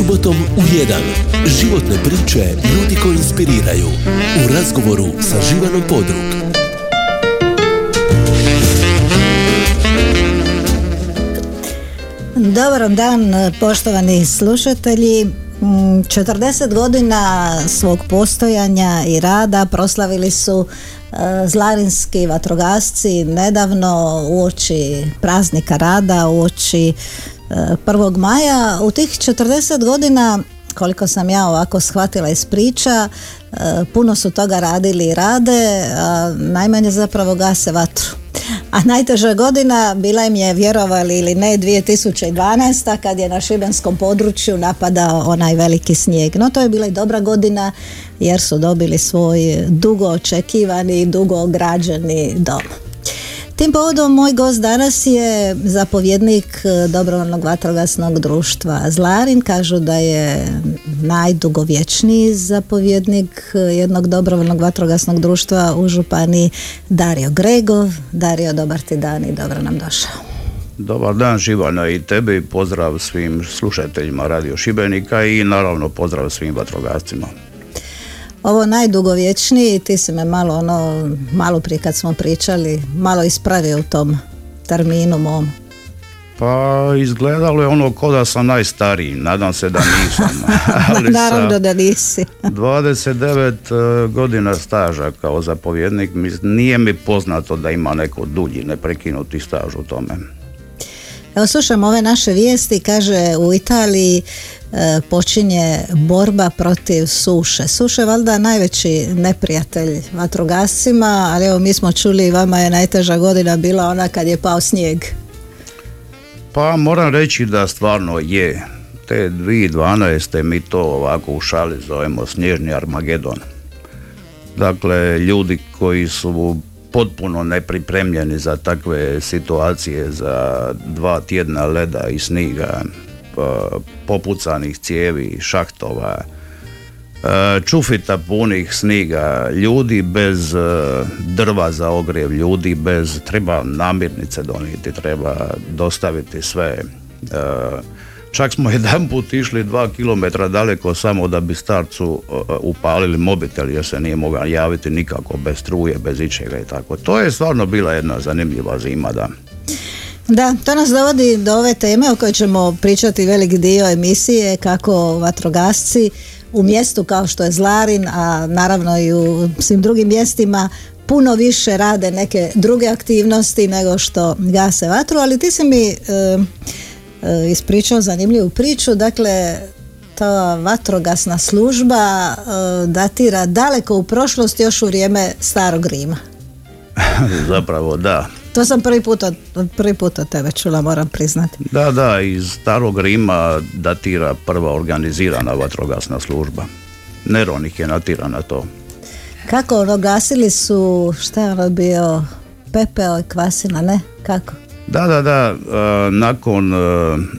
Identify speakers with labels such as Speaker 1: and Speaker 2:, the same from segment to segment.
Speaker 1: Subotom u 1. Životne priče ljudi koji inspiriraju. U razgovoru sa Živanom Podrug.
Speaker 2: Dobar dan poštovani slušatelji. 40 godina svog postojanja i rada proslavili su e, zlarinski vatrogasci nedavno uoči praznika rada, uoči 1. maja. U tih 40 godina koliko sam ja ovako shvatila iz priča, e, puno su toga radili i rade, a najmanje zapravo gase vatru. A najteža godina bila im je, vjerovali ili ne, 2012. kad je na šibenskom području napadao onaj veliki snijeg. No to je bila i dobra godina jer su dobili svoj dugo očekivani, dugo ograđeni dom. Tim povodom moj gost danas je zapovjednik e, dobrovoljnog vatrogasnog društva Zlarin. Kažu da je najdugovječniji zapovjednik e, jednog dobrovoljnog vatrogasnog društva u županiji Dario Gregov. Dario, dobar ti dan i dobro nam došao.
Speaker 3: Dobar dan Živana i tebi, pozdrav svim slušateljima Radio Šibenika i naravno pozdrav svim vatrogascima
Speaker 2: ovo najdugovječniji, ti si me malo ono, malo prije kad smo pričali, malo ispravio u tom terminu mom.
Speaker 3: Pa izgledalo je ono ko da sam najstariji, nadam se da nisam.
Speaker 2: Ali Naravno da nisi.
Speaker 3: 29 e, godina staža kao zapovjednik, nije mi poznato da ima neko dulji neprekinuti staž u tome.
Speaker 2: Evo slušam ove naše vijesti, kaže u Italiji e, počinje borba protiv suše. Suše je valjda najveći neprijatelj vatrogascima, ali evo mi smo čuli vama je najteža godina bila ona kad je pao snijeg.
Speaker 3: Pa moram reći da stvarno je. Te 2012. mi to ovako u šali zovemo snježni Armagedon. Dakle, ljudi koji su potpuno nepripremljeni za takve situacije za dva tjedna leda i sniga popucanih cijevi, šahtova, e, čufita punih sniga, ljudi bez e, drva za ogrjev, ljudi bez, treba namirnice donijeti, treba dostaviti sve e, Čak smo jedan put išli dva kilometra daleko samo da bi starcu upalili mobitel jer se nije mogao javiti nikako bez struje, bez ičega i tako. To je stvarno bila jedna zanimljiva zima, da.
Speaker 2: Da, to nas dovodi do ove teme o kojoj ćemo pričati velik dio emisije kako vatrogasci u mjestu kao što je Zlarin, a naravno i u svim drugim mjestima puno više rade neke druge aktivnosti nego što gase vatru, ali ti se mi E, ispričao zanimljivu priču. Dakle, ta vatrogasna služba e, datira daleko u prošlost još u vrijeme starog Rima.
Speaker 3: Zapravo da.
Speaker 2: To sam prvi put, od, prvi put od tebe čula, moram priznati.
Speaker 3: Da, da, iz starog Rima datira prva organizirana vatrogasna služba. Neron ih je natira na to.
Speaker 2: Kako ono, gasili su, šta je ono bio, pepeo i kvasina, ne? Kako?
Speaker 3: Da, da, da, e, nakon e,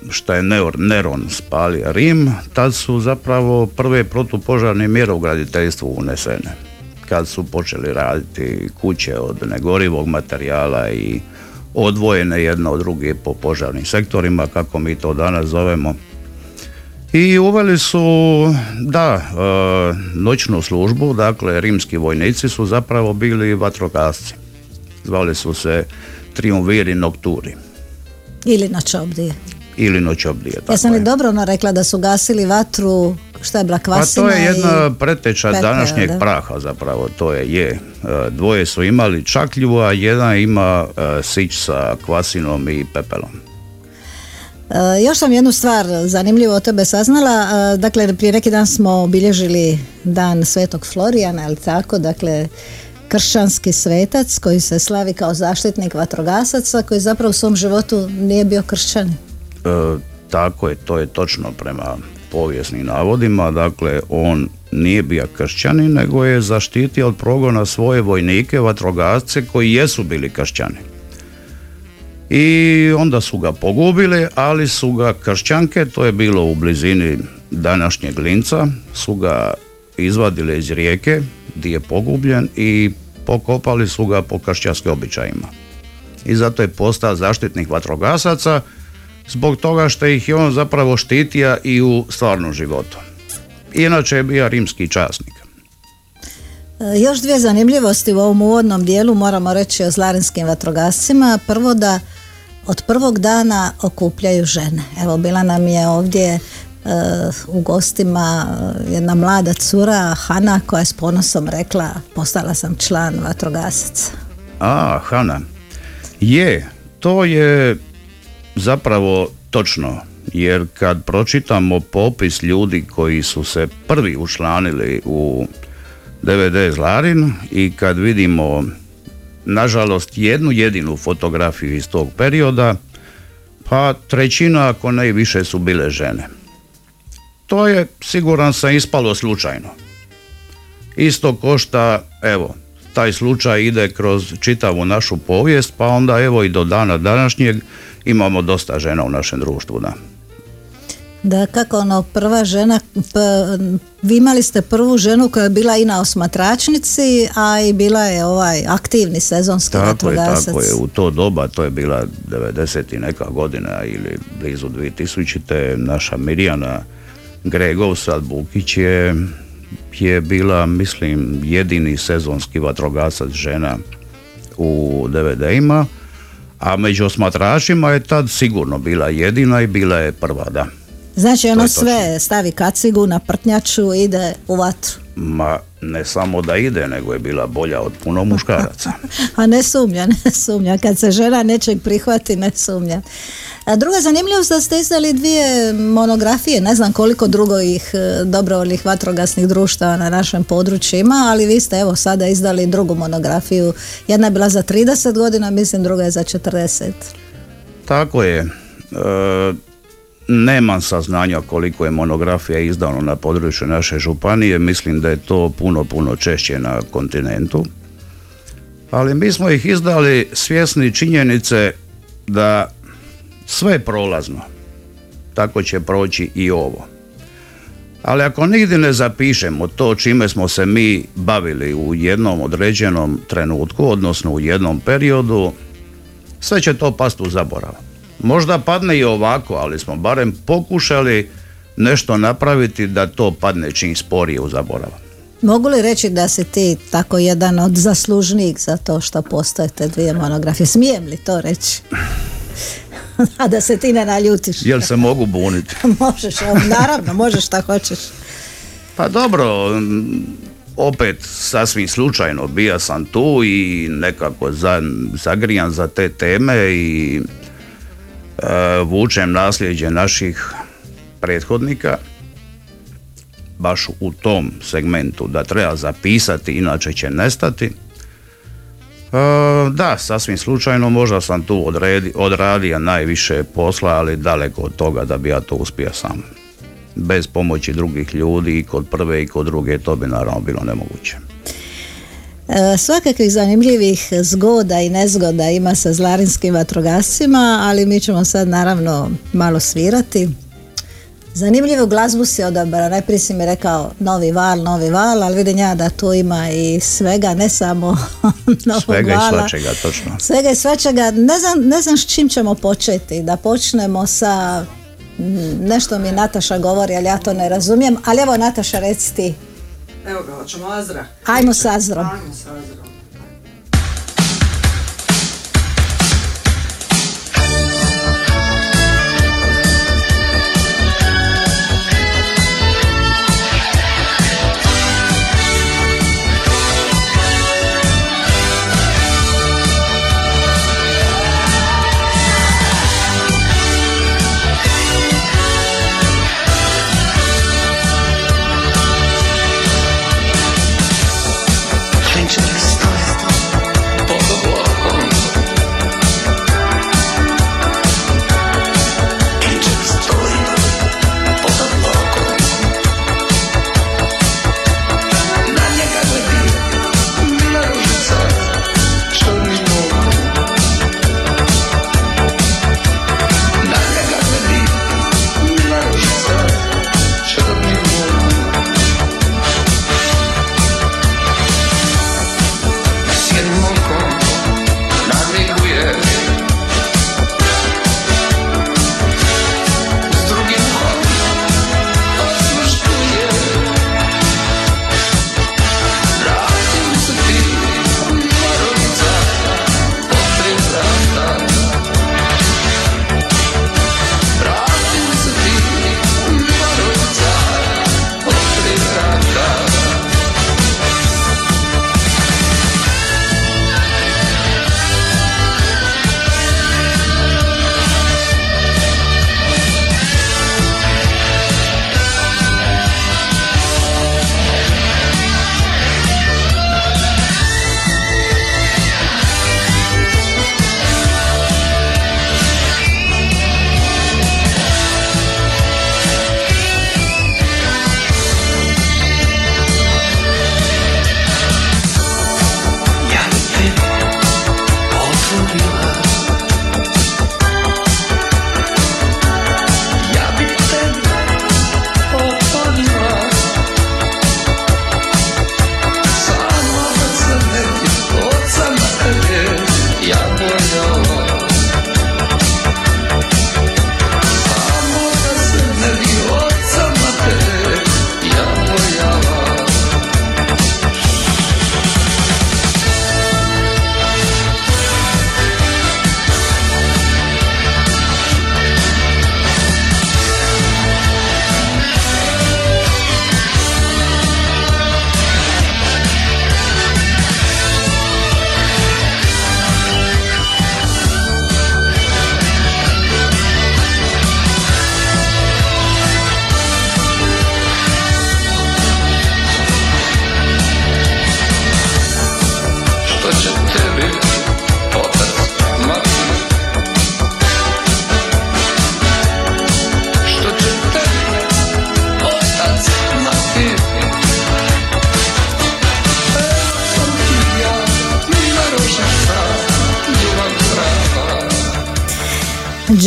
Speaker 3: što je Neron spalio Rim, tad su zapravo prve protupožarne mjere u graditeljstvu unesene. Kad su počeli raditi kuće od negorivog materijala i odvojene jedna od druge po požarnim sektorima, kako mi to danas zovemo. I uveli su, da, e, noćnu službu, dakle rimski vojnici su zapravo bili vatrogasci. Zvali su se triumviri nokturi.
Speaker 2: Ili noćobdije.
Speaker 3: Ili noćobdije,
Speaker 2: tako Ja sam li dobro ono rekla da su gasili vatru, šta je bila Pa
Speaker 3: to je jedna preteča današnjeg praha zapravo, to je, je. E, dvoje su imali čaklju, a jedan ima e, sić sa kvasinom i pepelom.
Speaker 2: E, još sam jednu stvar zanimljivo o tebe saznala. dakle, prije neki dan smo obilježili dan Svetog Florijana, ali tako, dakle, kršćanski svetac koji se slavi kao zaštitnik vatrogasaca koji zapravo u svom životu nije bio kršćan. E,
Speaker 3: tako je, to je točno prema povijesnim navodima, dakle on nije bio kršćanin nego je zaštitio od progona svoje vojnike, vatrogasce koji jesu bili kršćani. I onda su ga pogubili, ali su ga kršćanke, to je bilo u blizini današnjeg linca, su ga izvadile iz rijeke gdje je pogubljen i pokopali su ga po kršćanskim običajima. I zato je postao zaštitnik vatrogasaca zbog toga što ih je on zapravo štitija i u stvarnom životu. Inače je bio rimski časnik.
Speaker 2: E, još dvije zanimljivosti u ovom uvodnom dijelu moramo reći o zlarinskim vatrogascima. Prvo da od prvog dana okupljaju žene. Evo bila nam je ovdje u gostima e, jedna mlada cura Hana koja je s ponosom rekla postala sam član vatrogasaca.
Speaker 3: A, Hana. Je, to je zapravo točno jer kad pročitamo popis ljudi koji su se prvi učlanili u DVD Zlarin i kad vidimo nažalost jednu jedinu fotografiju iz tog perioda, pa trećina ako ne više su bile žene. To je siguran sam ispalo slučajno. Isto košta, evo, taj slučaj ide kroz čitavu našu povijest, pa onda evo i do dana današnjeg imamo dosta žena u našem društvu. Da.
Speaker 2: Da, kako ono, prva žena, vi imali ste prvu ženu koja je bila i na osmatračnici, a i bila je ovaj aktivni sezonski
Speaker 3: tako
Speaker 2: vatrogasac.
Speaker 3: Je, tako je, u to doba, to je bila 90. i neka godina ili blizu 2000. naša Mirjana Gregov Bukić je, je bila, mislim, jedini sezonski vatrogasac žena u DVD-ima, a među osmatračima je tad sigurno bila jedina i bila je prva, da.
Speaker 2: Znači ono sve stavi kacigu na prtnjaču ide u vatru.
Speaker 3: Ma ne samo da ide, nego je bila bolja od puno muškaraca.
Speaker 2: A ne sumnja, ne sumnja. Kad se žena nečeg prihvati, ne sumnja. A druga zanimljivost da ste izdali dvije monografije, ne znam koliko drugo ih e, dobrovoljnih vatrogasnih društava na našem području ima, ali vi ste evo sada izdali drugu monografiju. Jedna je bila za 30 godina, mislim druga je za 40.
Speaker 3: Tako je. E, Nemam saznanja koliko je monografija izdano na području naše županije, mislim da je to puno, puno češće na kontinentu. Ali mi smo ih izdali svjesni činjenice da sve prolazno, tako će proći i ovo. Ali ako nigdje ne zapišemo to čime smo se mi bavili u jednom određenom trenutku, odnosno u jednom periodu, sve će to pasti u zaborav. Možda padne i ovako, ali smo barem pokušali nešto napraviti da to padne čim sporije u zaborav.
Speaker 2: Mogu li reći da si ti tako jedan od zaslužnijih za to što postoje te dvije monografije? Smijem li to reći? A da se ti ne naljutiš.
Speaker 3: Jel se mogu buniti?
Speaker 2: možeš, naravno, možeš šta hoćeš.
Speaker 3: Pa dobro, opet sasvim slučajno bija sam tu i nekako zagrijan za te teme i vučem nasljeđe naših prethodnika baš u tom segmentu da treba zapisati inače će nestati e, da, sasvim slučajno možda sam tu odredi, odradio najviše posla, ali daleko od toga da bi ja to uspio sam. Bez pomoći drugih ljudi i kod prve i kod druge to bi naravno bilo nemoguće.
Speaker 2: E, svakakvih zanimljivih zgoda i nezgoda ima sa zlarinskim vatrogascima, ali mi ćemo sad naravno malo svirati. Zanimljivu glazbu si odabrao, najprije si mi rekao novi val, novi val, ali vidim ja da tu ima i svega, ne samo novog
Speaker 3: svega vala. i svačega, točno.
Speaker 2: Svega i svačega, ne znam, ne znam s čim ćemo početi, da počnemo sa nešto mi Nataša govori, ali ja to ne razumijem, ali evo Nataša reci ti
Speaker 4: Evo ga, hoćemo Azra.
Speaker 2: Ajmo s Azrom.
Speaker 4: Ajmo s Azrom.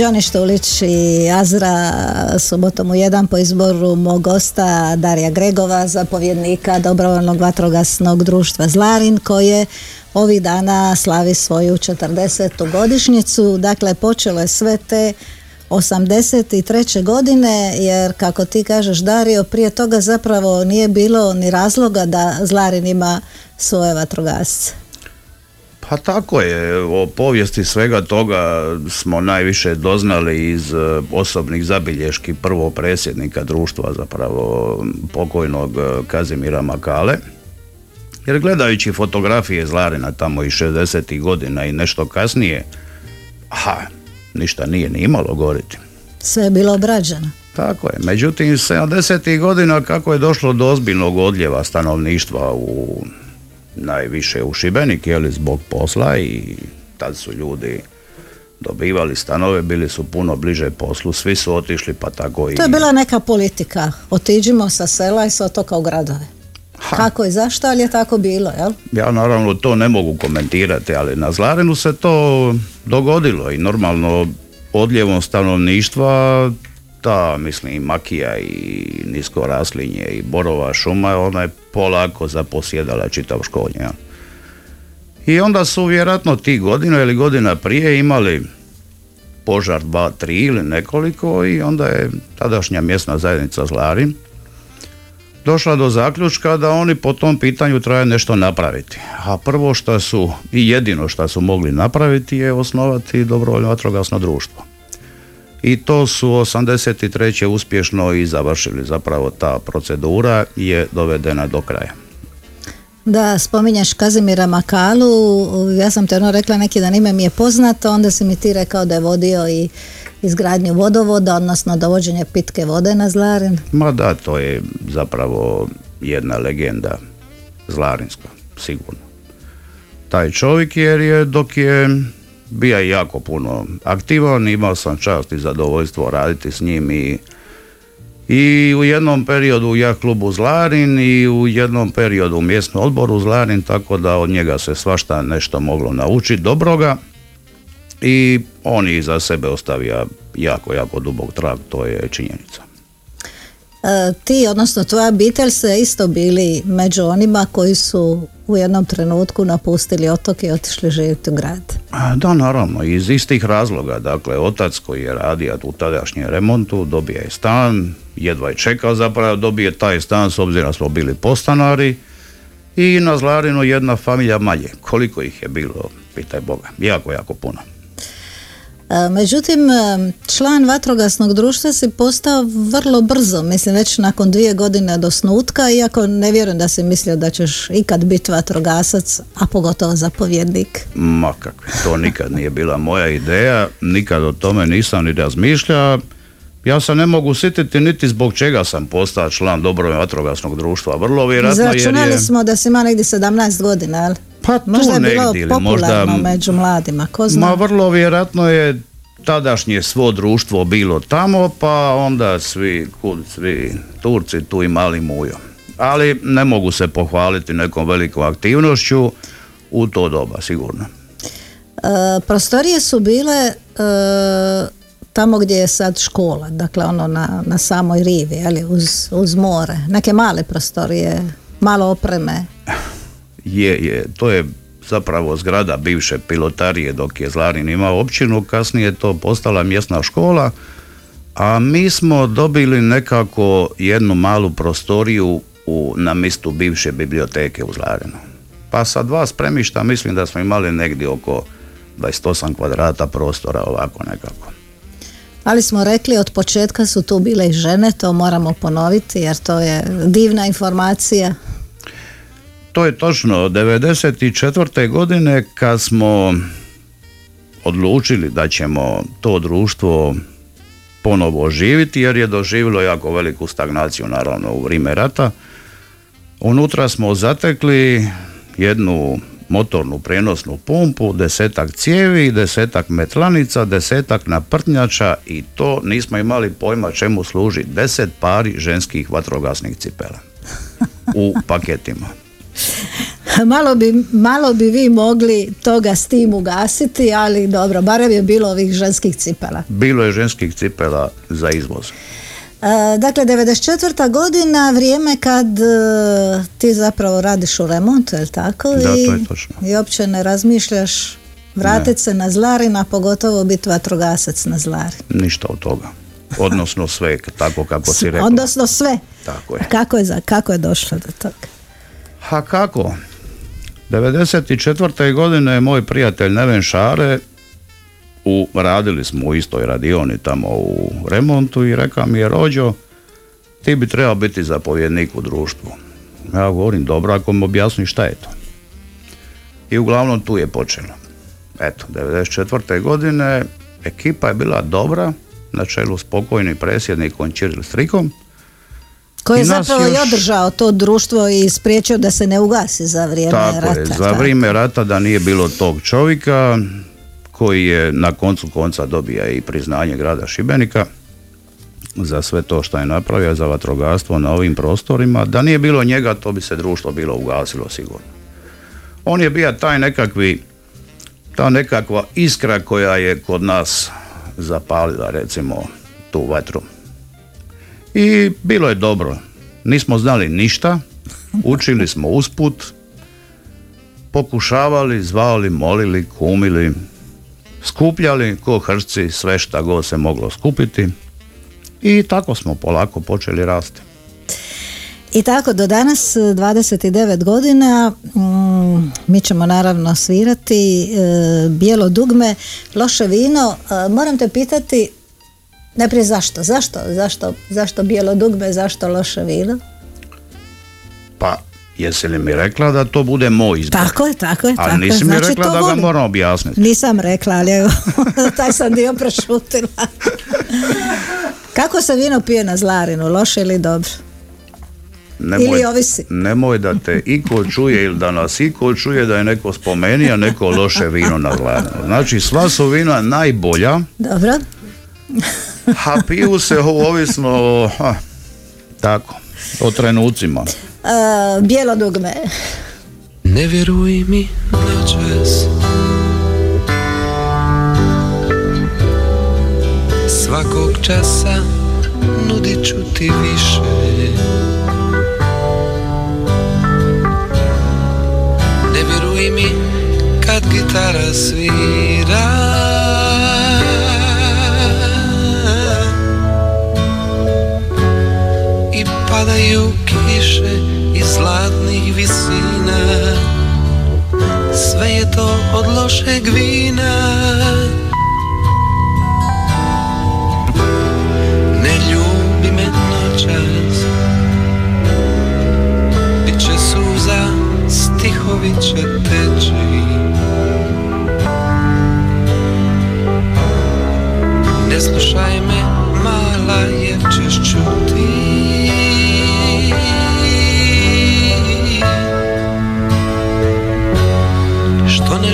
Speaker 2: Johnny Štulić i Azra subotom u jedan po izboru mog gosta Darija Gregova, zapovjednika dobrovoljnog vatrogasnog društva Zlarin koje ovih dana slavi svoju 40. godišnjicu. Dakle, počelo je sve te 83. godine jer kako ti kažeš Dario prije toga zapravo nije bilo ni razloga da Zlarin ima svoje vatrogasce.
Speaker 3: Pa tako je, o povijesti svega toga smo najviše doznali iz e, osobnih zabilješki prvo predsjednika društva zapravo pokojnog e, Kazimira Makale. Jer gledajući fotografije Zlarina tamo iz 60. godina i nešto kasnije, aha, ništa nije ni imalo goriti.
Speaker 2: Sve je bilo obrađeno.
Speaker 3: Tako je. Međutim, 70. godina kako je došlo do ozbiljnog odljeva stanovništva u najviše u Šibenik, jeli zbog posla i tad su ljudi dobivali stanove, bili su puno bliže poslu, svi su otišli pa tako i...
Speaker 2: To je bila neka politika, otiđimo sa sela i sa otoka u gradove. Kako i zašto, ali je tako bilo, jel?
Speaker 3: Ja naravno to ne mogu komentirati, ali na Zlarinu se to dogodilo i normalno odljevom stanovništva ta, mislim, makija i nisko raslinje i borova šuma, ona je polako zaposjedala čitav školnje. Ja. I onda su vjerojatno ti godina ili godina prije imali požar dva, tri ili nekoliko i onda je tadašnja mjesna zajednica Zlarin došla do zaključka da oni po tom pitanju trebaju nešto napraviti. A prvo što su i jedino što su mogli napraviti je osnovati dobrovoljno vatrogasno društvo. I to su 83. uspješno i završili. Zapravo ta procedura je dovedena do kraja.
Speaker 2: Da, spominješ Kazimira Makalu, ja sam te ono rekla neki dan ime mi je poznato, onda si mi ti rekao da je vodio i izgradnju vodovoda, odnosno dovođenje pitke vode na Zlarin?
Speaker 3: Ma da, to je zapravo jedna legenda zlarinska, sigurno. Taj čovjek jer je dok je bio jako puno aktivan, imao sam čast i zadovoljstvo raditi s njim i i u jednom periodu u ja klubu Zlarin i u jednom periodu u mjesnom odboru Zlarin, tako da od njega se svašta nešto moglo naučiti dobroga i on je iza sebe ostavio jako, jako dubog trag, to je činjenica.
Speaker 2: E, ti, odnosno tvoja obitelj se isto bili među onima koji su u jednom trenutku napustili otok i otišli živjeti u grad.
Speaker 3: Da, naravno, iz istih razloga. Dakle, otac koji je radio u tadašnjem remontu dobije je stan, jedva je čekao zapravo dobije taj stan s obzirom smo bili postanari i na Zlarinu jedna familija manje. Koliko ih je bilo, pitaj Boga, jako, jako puno.
Speaker 2: E, međutim, e, član vatrogasnog društva si postao vrlo brzo, mislim već nakon dvije godine do snutka, iako ne vjerujem da si mislio da ćeš ikad biti vatrogasac, a pogotovo zapovjednik.
Speaker 3: Ma kakve, to nikad nije bila moja ideja, nikad o tome nisam ni razmišljao. Ja se ne mogu sjetiti niti zbog čega sam postao član dobrovoljnog vatrogasnog društva. Vrlo vjerojatno
Speaker 2: jer je... smo da si ima negdje 17 godina, ali?
Speaker 3: Pa možda je bilo
Speaker 2: popularno možda, među mladima, ko zna?
Speaker 3: Ma vrlo vjerojatno je tadašnje svo društvo bilo tamo, pa onda svi, svi Turci tu imali mujo. Ali ne mogu se pohvaliti nekom velikom aktivnošću u to doba, sigurno.
Speaker 2: E, prostorije su bile e, tamo gdje je sad škola, dakle ono na, na samoj rivi, ali uz, uz more, neke male prostorije, malo opreme.
Speaker 3: Je, je, to je zapravo zgrada bivše pilotarije dok je Zlarin imao općinu, kasnije je to postala mjesna škola, a mi smo dobili nekako jednu malu prostoriju u, na mistu bivše biblioteke u Zlarinu. Pa sa dva spremišta mislim da smo imali negdje oko 28 kvadrata prostora ovako nekako.
Speaker 2: Ali smo rekli od početka su tu bile i žene, to moramo ponoviti jer to je divna informacija.
Speaker 3: To je točno. 1994. godine kad smo odlučili da ćemo to društvo ponovo oživiti jer je doživjelo jako veliku stagnaciju naravno u vrijeme rata. Unutra smo zatekli jednu motornu prenosnu pumpu, desetak cijevi, desetak metlanica, desetak naprtnjača i to nismo imali pojma čemu služi. Deset pari ženskih vatrogasnih cipela u paketima.
Speaker 2: malo, bi, malo bi vi mogli toga s tim ugasiti, ali dobro, barem je bilo ovih ženskih cipela.
Speaker 3: Bilo je ženskih cipela za izvoz.
Speaker 2: E, dakle, 94. godina, vrijeme kad e, ti zapravo radiš u remontu, je li tako?
Speaker 3: Da,
Speaker 2: I,
Speaker 3: to je točno.
Speaker 2: I uopće ne razmišljaš vratit se na Zlarin, a pogotovo biti vatrogasac na Zlarin.
Speaker 3: Ništa od toga. Odnosno sve, tako kako si rekao.
Speaker 2: Odnosno sve.
Speaker 3: Tako je.
Speaker 2: A Kako je, za, kako je došlo do toga?
Speaker 3: A kako? 94. godine je moj prijatelj Neven Šare u, radili smo u istoj radioni tamo u remontu i rekao mi je rođo ti bi trebao biti zapovjednik u društvu. Ja govorim dobro ako mi objasni šta je to. I uglavnom tu je počelo. Eto, 94. godine ekipa je bila dobra na čelu s pokojnim predsjednikom Čiril Strikom
Speaker 2: Koji je
Speaker 3: I
Speaker 2: zapravo i
Speaker 3: još-
Speaker 2: održao to društvo i spriječio da se ne ugasi za vrijeme
Speaker 3: Tako
Speaker 2: rata.
Speaker 3: je, za vrijeme rata da nije bilo tog čovjeka koji je na koncu konca dobija i priznanje grada Šibenika za sve to što je napravio za vatrogastvo na ovim prostorima. Da nije bilo njega, to bi se društvo bilo ugasilo sigurno. On je bio taj nekakvi, ta nekakva iskra koja je kod nas zapalila recimo tu vatru. I bilo je dobro. Nismo znali ništa, učili smo usput, pokušavali, zvali, molili, kumili, skupljali ko hrci sve šta god se moglo skupiti i tako smo polako počeli rasti.
Speaker 2: I tako do danas, 29 godina, mm, mi ćemo naravno svirati e, bijelo dugme, loše vino. E, moram te pitati, najprije zašto? Zašto? Zašto, zašto bijelo dugme, zašto loše vino?
Speaker 3: Pa, jesi li mi rekla da to bude moj izbor?
Speaker 2: Tako je, tako je.
Speaker 3: A
Speaker 2: tako je.
Speaker 3: nisi mi
Speaker 2: Znači,
Speaker 3: rekla da ga
Speaker 2: volim.
Speaker 3: moram objasniti.
Speaker 2: Nisam rekla, ali evo, taj sam dio prešutila. Kako se vino pije na zlarinu, loše ili dobro? Ili ovisi.
Speaker 3: Nemoj da te iko čuje ili da nas iko čuje da je neko spomeni, a neko loše vino na glavno. Znači, sva su vina najbolja,
Speaker 2: Dobro.
Speaker 3: a piju se ovisno ha, tako, o trenucima.
Speaker 2: E, bijelo dugme.
Speaker 5: Ne vjeruj mi noćas Svakog časa nudit ću ti više. Ne vjeruj mi kad gitara svira. I padaju kiše iz zlatnih visina. Sve je to od lošeg vina. Ne ljubi me noćas. Biće suza, stihovi će teći. Ne slušaj me, mala, jer ćeš čuti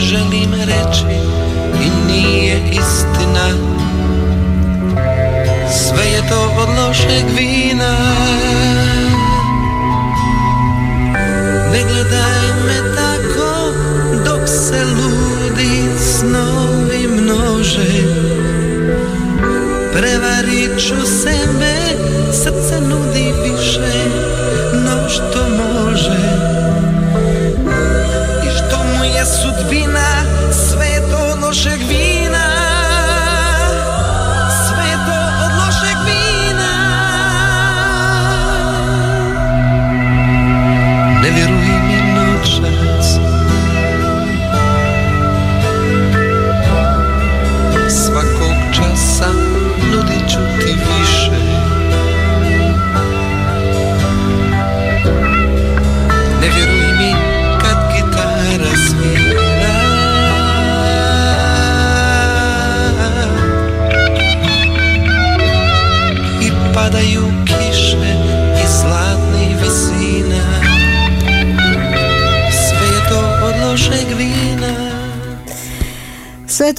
Speaker 5: želim reći i nije istina. Sve je to od lošeg vina. Ne gledaj me tako dok se ludi snovi množe. Prevarit ću sebe, srce nudi više mu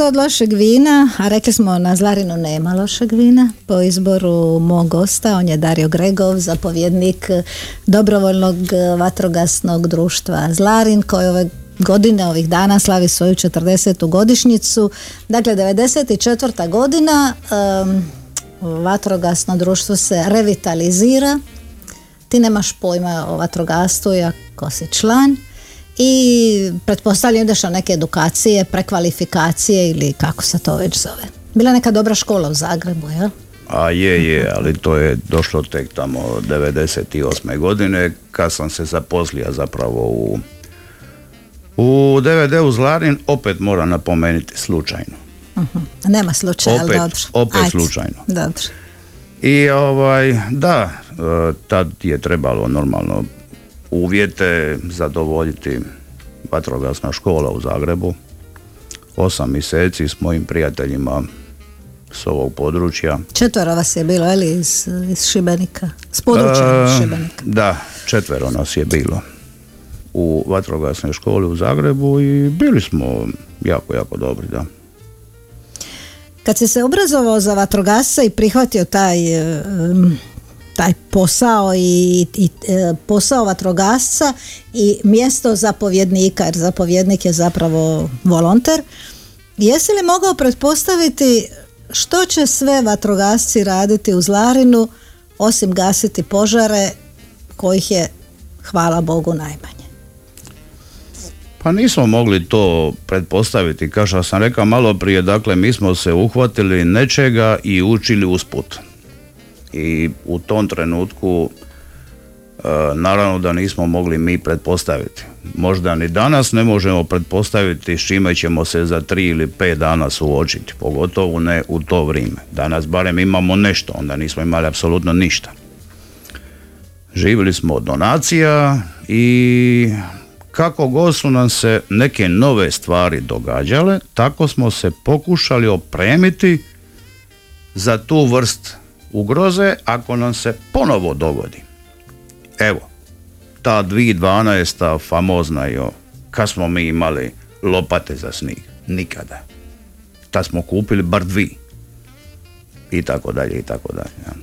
Speaker 5: to od lošeg vina
Speaker 2: a rekli smo na Zlarinu nema lošeg vina. Po izboru mog gosta, on je Dario Gregov, zapovjednik dobrovoljnog vatrogasnog društva Zlarin, koji ove godine, ovih dana slavi svoju 40. godišnjicu. Dakle, 94. godina em, vatrogasno društvo se revitalizira. Ti nemaš pojma o vatrogastvu, ako si član i pretpostavljam ideš na neke edukacije, prekvalifikacije ili kako se to već zove. Bila neka dobra škola u Zagrebu, jel?
Speaker 3: A je, je, ali to je došlo tek tamo 98. godine kad sam se zaposlio zapravo u u DVD-u Zlarin opet moram napomenuti slučajno.
Speaker 2: Uh-huh. Nema slučaja, ali
Speaker 3: Opet-
Speaker 2: dobro.
Speaker 3: opet
Speaker 2: Ajde.
Speaker 3: slučajno.
Speaker 2: Dobro.
Speaker 3: I ovaj, da, e, tad je trebalo normalno uvjete zadovoljiti vatrogasna škola u Zagrebu. Osam mjeseci s mojim prijateljima s ovog područja.
Speaker 2: Četvero vas je bilo, ili iz, iz Šibenika? S područja
Speaker 3: E,
Speaker 2: Šibenika.
Speaker 3: Da, četvero nas je bilo u vatrogasnoj školi u Zagrebu i bili smo jako, jako dobri, da.
Speaker 2: Kad si se obrazovao za vatrogasca i prihvatio taj, taj posao i, i e, posao vatrogasca i mjesto zapovjednika, jer zapovjednik je zapravo volonter, jesi li mogao pretpostaviti što će sve vatrogasci raditi u Zlarinu osim gasiti požare kojih je, hvala Bogu, najmanje?
Speaker 3: Pa nismo mogli to pretpostaviti, kao što sam rekao malo prije, dakle mi smo se uhvatili nečega i učili usput. I u tom trenutku e, naravno da nismo mogli mi pretpostaviti. Možda ni danas ne možemo pretpostaviti s čime ćemo se za tri ili pet dana suočiti, pogotovo ne u to vrijeme. Danas barem imamo nešto, onda nismo imali apsolutno ništa. Živjeli smo od donacija i kako god su nam se neke nove stvari događale, tako smo se pokušali opremiti za tu vrst ugroze ako nam se ponovo dogodi. Evo, ta 2012. famozna jo, kad smo mi imali lopate za snijeg? Nikada. Tad smo kupili bar dvi. I tako dalje, i tako dalje.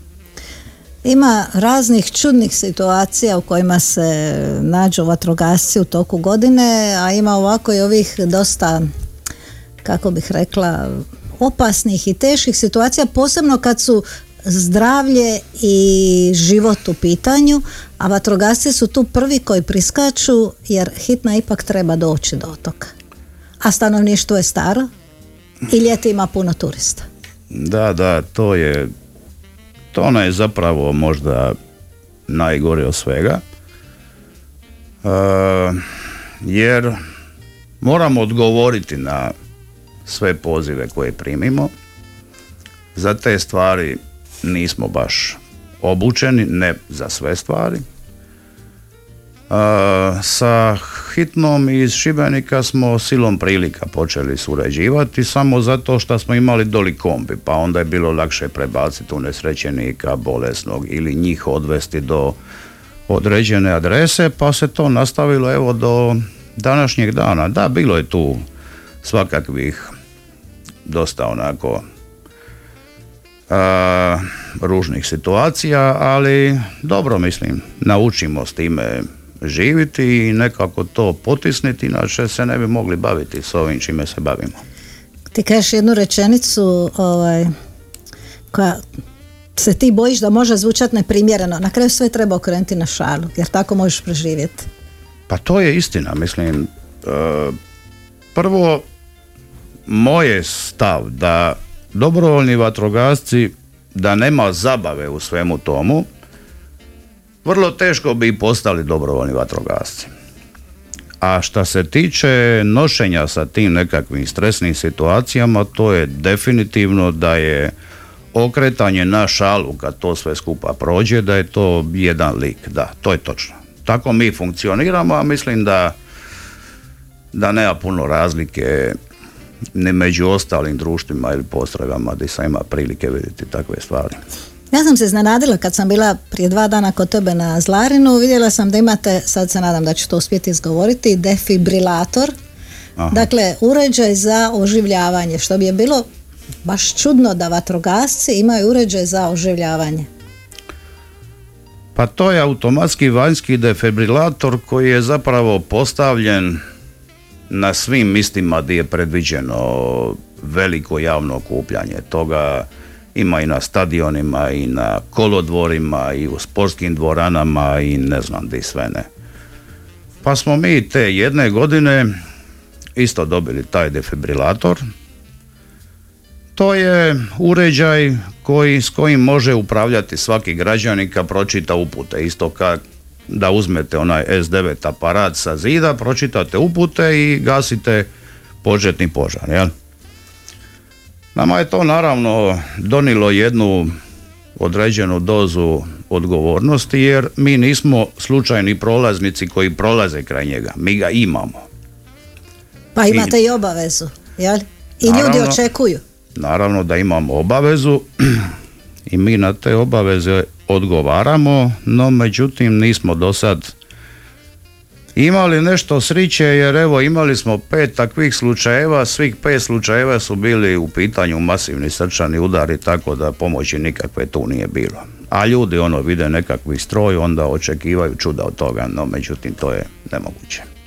Speaker 2: Ima raznih čudnih situacija u kojima se nađu vatrogasci u toku godine, a ima ovako i ovih dosta, kako bih rekla, opasnih i teških situacija, posebno kad su zdravlje i život u pitanju, a vatrogasci su tu prvi koji priskaču jer hitna ipak treba doći do otoka. A stanovništvo je staro i ljeti ima puno turista.
Speaker 3: Da, da, to je to ono je zapravo možda najgore od svega. E, jer moramo odgovoriti na sve pozive koje primimo. Za te stvari nismo baš obučeni, ne za sve stvari. A, sa hitnom iz Šibenika smo silom prilika počeli surađivati samo zato što smo imali doli kombi, pa onda je bilo lakše prebaciti unesrećenika bolesnog ili njih odvesti do određene adrese, pa se to nastavilo evo do današnjeg dana. Da, bilo je tu svakakvih dosta onako ružnih situacija, ali dobro mislim, naučimo s time živiti i nekako to potisniti, inače se ne bi mogli baviti s ovim čime se bavimo.
Speaker 2: Ti kažeš jednu rečenicu ovaj, koja se ti bojiš da može zvučati neprimjereno. Na kraju sve treba okrenuti na šalu, jer tako možeš preživjeti.
Speaker 3: Pa to je istina, mislim. e, prvo, moj je stav da dobrovoljni vatrogasci, da nema zabave u svemu tomu, vrlo teško bi postali dobrovoljni vatrogasci. A što se tiče nošenja sa tim nekakvim stresnim situacijama, to je definitivno da je okretanje na šalu kad to sve skupa prođe, da je to jedan lik. Da, to je točno. Tako mi funkcioniramo, a mislim da da nema puno razlike ni među ostalim društvima ili postragama gdje sam ima prilike vidjeti takve stvari.
Speaker 2: Ja sam se iznenadila kad sam bila prije dva dana kod tebe na Zlarinu, vidjela sam da imate, sad se nadam da ću to uspjeti izgovoriti, defibrilator
Speaker 3: Aha.
Speaker 2: Dakle, uređaj za oživljavanje, što bi je bilo baš čudno da vatrogasci imaju uređaj za oživljavanje.
Speaker 3: Pa to je automatski vanjski defibrilator koji je zapravo postavljen na svim mistima gdje je predviđeno veliko javno okupljanje. Toga ima i na stadionima i na kolodvorima i u sportskim dvoranama i ne znam di sve ne. Pa smo mi te jedne godine isto dobili taj defibrilator. To je uređaj koji, s kojim može upravljati svaki građanin kad pročita upute. Isto kao da uzmete onaj S9 aparat sa zida, pročitate upute i gasite početni požar. Jel? Nama je to naravno donilo jednu određenu dozu odgovornosti jer mi nismo slučajni prolaznici koji prolaze kraj njega. Mi ga imamo.
Speaker 2: Pa imate i obavezu, jel? I ljudi
Speaker 3: Naravno.
Speaker 2: očekuju.
Speaker 3: Naravno da imamo obavezu i mi na te obaveze odgovaramo, no međutim nismo do sad imali nešto sriće jer evo imali smo pet takvih slučajeva, svih pet slučajeva su bili u pitanju masivni srčani udari tako da pomoći nikakve tu nije bilo. A ljudi ono vide nekakvi stroj onda očekivaju čuda od toga, no međutim to je nemoguće.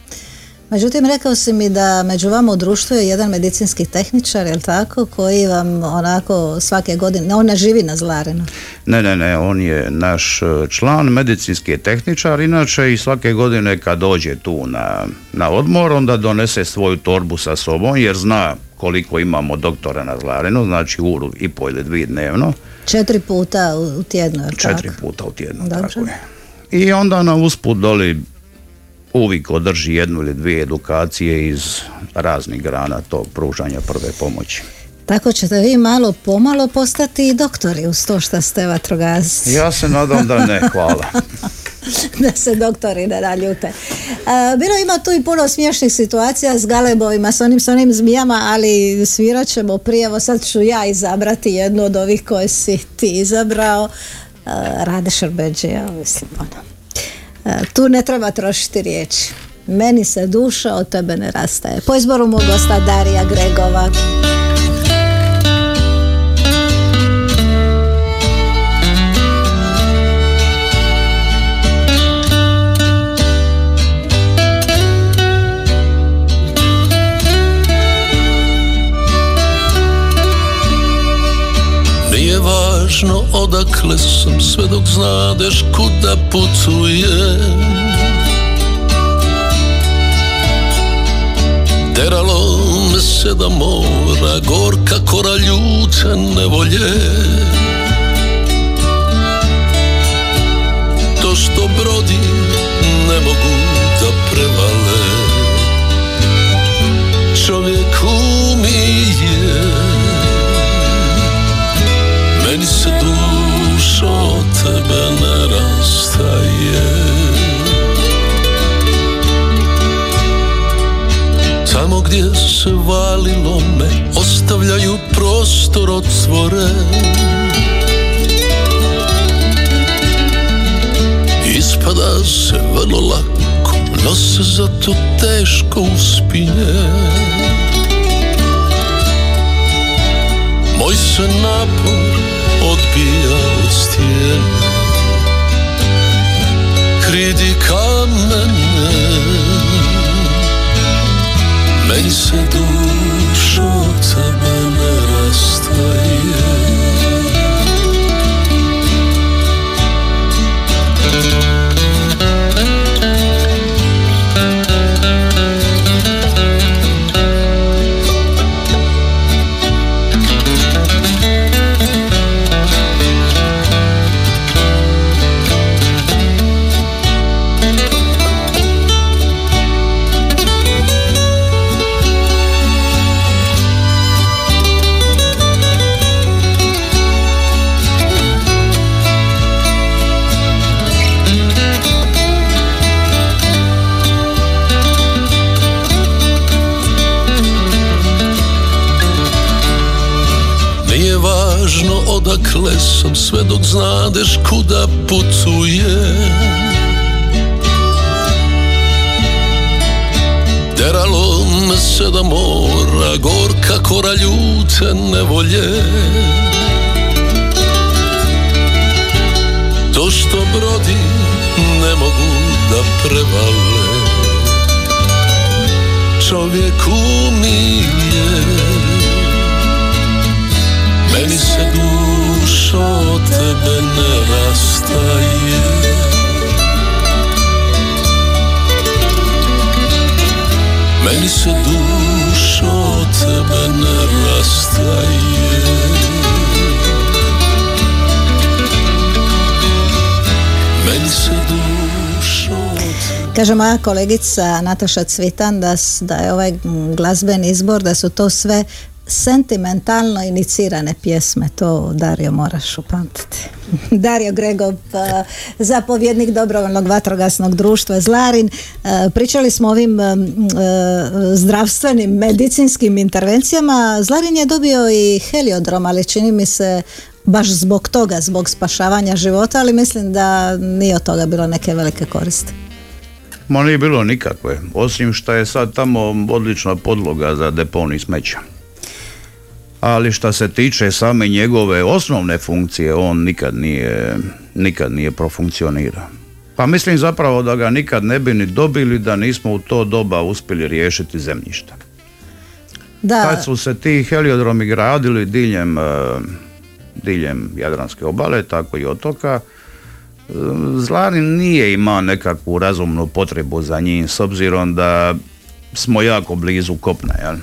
Speaker 2: Međutim, rekao si mi da među vama u društvu je jedan medicinski tehničar, jel tako, koji vam onako svake godine, on ne živi na Zlarinu.
Speaker 3: Ne, ne, ne, on je naš e, član, medicinski je tehničar, inače i svake godine kad dođe tu na, na odmor, onda donese svoju torbu sa sobom, jer zna koliko imamo doktora na Zlarinu, znači uru i po ili dvije dnevno,
Speaker 2: Četiri puta u tjednu, jel
Speaker 3: četiri
Speaker 2: tako?
Speaker 3: puta u tjednu,
Speaker 2: Dobro.
Speaker 3: tako je. I onda na usput doli uvijek održi jednu ili dvije edukacije iz raznih grana tog pružanja prve pomoći.
Speaker 2: Tako ćete vi malo pomalo postati i doktori uz to što ste vatrogasci.
Speaker 3: Ja se nadam da ne, hvala.
Speaker 2: da se doktori ne naljute. A, bilo ima tu i puno smiješnih situacija s galebovima, s onim, s onim zmijama, ali svirat ćemo prije. Evo sad ću ja izabrati jednu od ovih koje si ti izabrao. A, Rade Šrbeđija, mislim, ono. A, tu ne treba trošiti riječi. Meni se duša od tebe ne rastaje. Po izboru mog gosta Darija Gregova.
Speaker 6: Važno odakle sam sve dok znadeš kuda putujem Teralo me sedam mora, gorka kora ljute nevolje se valilo me Ostavljaju prostor otvoren Ispada se vrlo lako No se zato teško uspinje. Moj se napor odbija od stijene. Kridi kamene Meni se duša od dok znadeš
Speaker 2: Kaže moja kolegica Nataša Cvitan da, da je ovaj glazbeni izbor, da su to sve sentimentalno inicirane pjesme, to Dario moraš upamtiti. Dario Gregov, eh, zapovjednik dobrovoljnog vatrogasnog društva Zlarin. Eh, Pričali smo ovim eh, zdravstvenim, medicinskim intervencijama. Zlarin je dobio i heliodrom, ali čini mi se baš zbog toga, zbog spašavanja života, ali mislim da nije od toga bilo neke velike koristi.
Speaker 3: Ma nije bilo nikakve, osim što je sad tamo odlična podloga za deponij smeća. Ali što se tiče same njegove osnovne funkcije, on nikad nije, nikad nije profunkcionirao. Pa mislim zapravo da ga nikad ne bi ni dobili da nismo u to doba uspjeli riješiti zemljišta.
Speaker 2: Da,
Speaker 3: Kad su se ti heliodromi gradili diljem, e, diljem Jadranske obale, tako i otoka, Zlarin nije imao nekakvu razumnu potrebu za njim, s obzirom da smo jako blizu kopna, jel?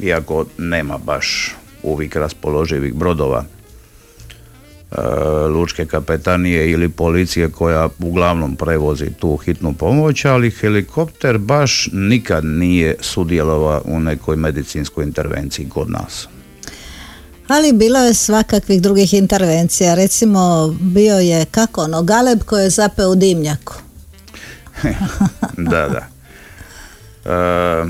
Speaker 3: iako nema baš uvijek raspoloživih brodova e, lučke kapetanije ili policije koja uglavnom prevozi tu hitnu pomoć, ali helikopter baš nikad nije sudjelovao u nekoj medicinskoj intervenciji kod nas.
Speaker 2: Ali bilo je svakakvih drugih intervencija. Recimo, bio je kako ono, galeb koji je zapeo u dimnjaku.
Speaker 3: da, da. E,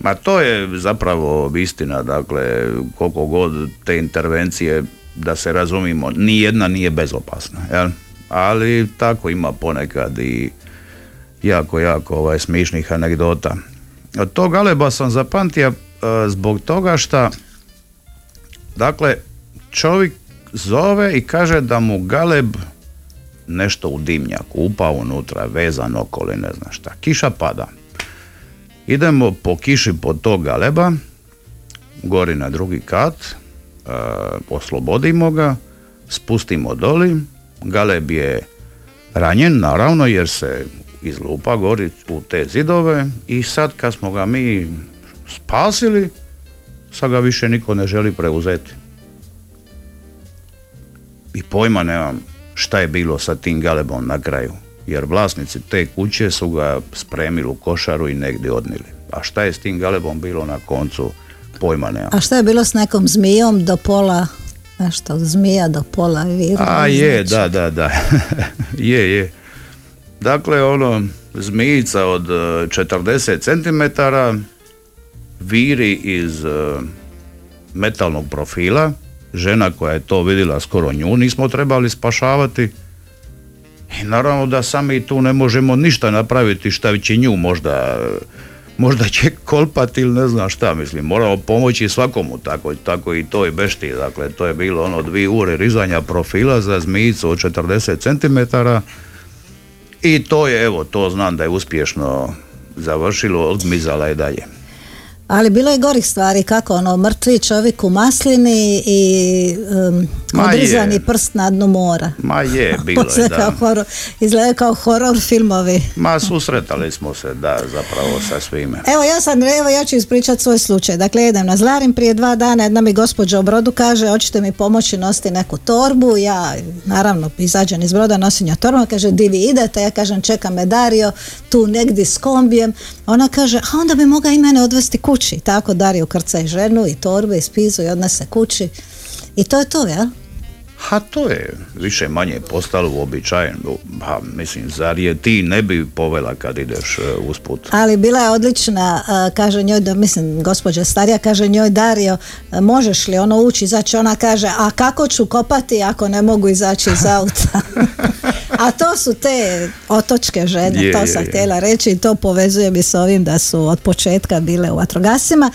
Speaker 3: ma to je zapravo istina, dakle, koliko god te intervencije, da se razumimo, ni jedna nije bezopasna, jel? Ali tako ima ponekad i jako, jako ovaj, smišnih anegdota. Od tog Galeba sam zapamtio e, zbog toga što dakle, čovjek zove i kaže da mu Galeb nešto u dimnjaku, upao unutra, vezan okolo i ne znam šta. Kiša pada. Idemo po kiši pod tog galeba, gori na drugi kat, e, oslobodimo ga, spustimo doli, galeb je ranjen naravno jer se izlupa gori u te zidove i sad kad smo ga mi spasili, sad ga više niko ne želi preuzeti. I pojma nemam šta je bilo sa tim galebom na kraju. Jer vlasnici te kuće su ga spremili u košaru i negdje odnili. A šta je s tim galebom bilo na koncu, pojma nemam.
Speaker 2: A šta je bilo s nekom zmijom do pola, nešto, od zmija do pola vira?
Speaker 3: A je, da, da, da. je, je. Dakle, ono, zmijica od e, 40 cm viri iz e, metalnog profila. Žena koja je to vidjela skoro nju nismo trebali spašavati. I naravno da sami tu ne možemo ništa napraviti šta će nju možda možda će kolpati ili ne znam šta, mislim, moramo pomoći svakomu, tako, tako i toj bešti, dakle, to je bilo ono dvije ure rizanja profila za zmijicu od 40 cm i to je, evo, to znam da je uspješno završilo, odmizala je dalje.
Speaker 2: Ali bilo je gorih stvari, kako ono, mrtvi čovjek u maslini i um,
Speaker 3: Ma
Speaker 2: odrizani
Speaker 3: je.
Speaker 2: prst na dnu mora.
Speaker 3: Ma je, bilo je,
Speaker 2: Sve kao
Speaker 3: da.
Speaker 2: horor, izgleda kao horor filmovi.
Speaker 3: Ma susretali smo se, da, zapravo sa svime.
Speaker 2: Evo ja sad, evo ja ću ispričati svoj slučaj. Dakle, idem na Zlarin prije dva dana, jedna mi gospođa u brodu kaže, hoćete mi pomoći nositi neku torbu, ja naravno izađem iz broda, nosim ja torbu, kaže, di vi idete, ja kažem, čeka me Dario, tu negdje s kombijem, ona kaže, a onda bi mogao i mene odvesti kući, tako Dario krca i ženu i torbe i spizu i odnese kući i to je to, jel?
Speaker 3: Ha, to je više manje postalo uobičajeno. Pa, mislim, zar je ti ne bi povela kad ideš e, usput?
Speaker 2: Ali bila je odlična, a, kaže njoj, da, mislim, gospođa starija, kaže njoj Dario, možeš li ono ući, izaći, ona kaže, a kako ću kopati ako ne mogu izaći iz auta? A to su te otočke žene,
Speaker 3: Je,
Speaker 2: to sam
Speaker 3: je.
Speaker 2: htjela reći i to povezuje mi s ovim da su od početka bile u vatrogasima.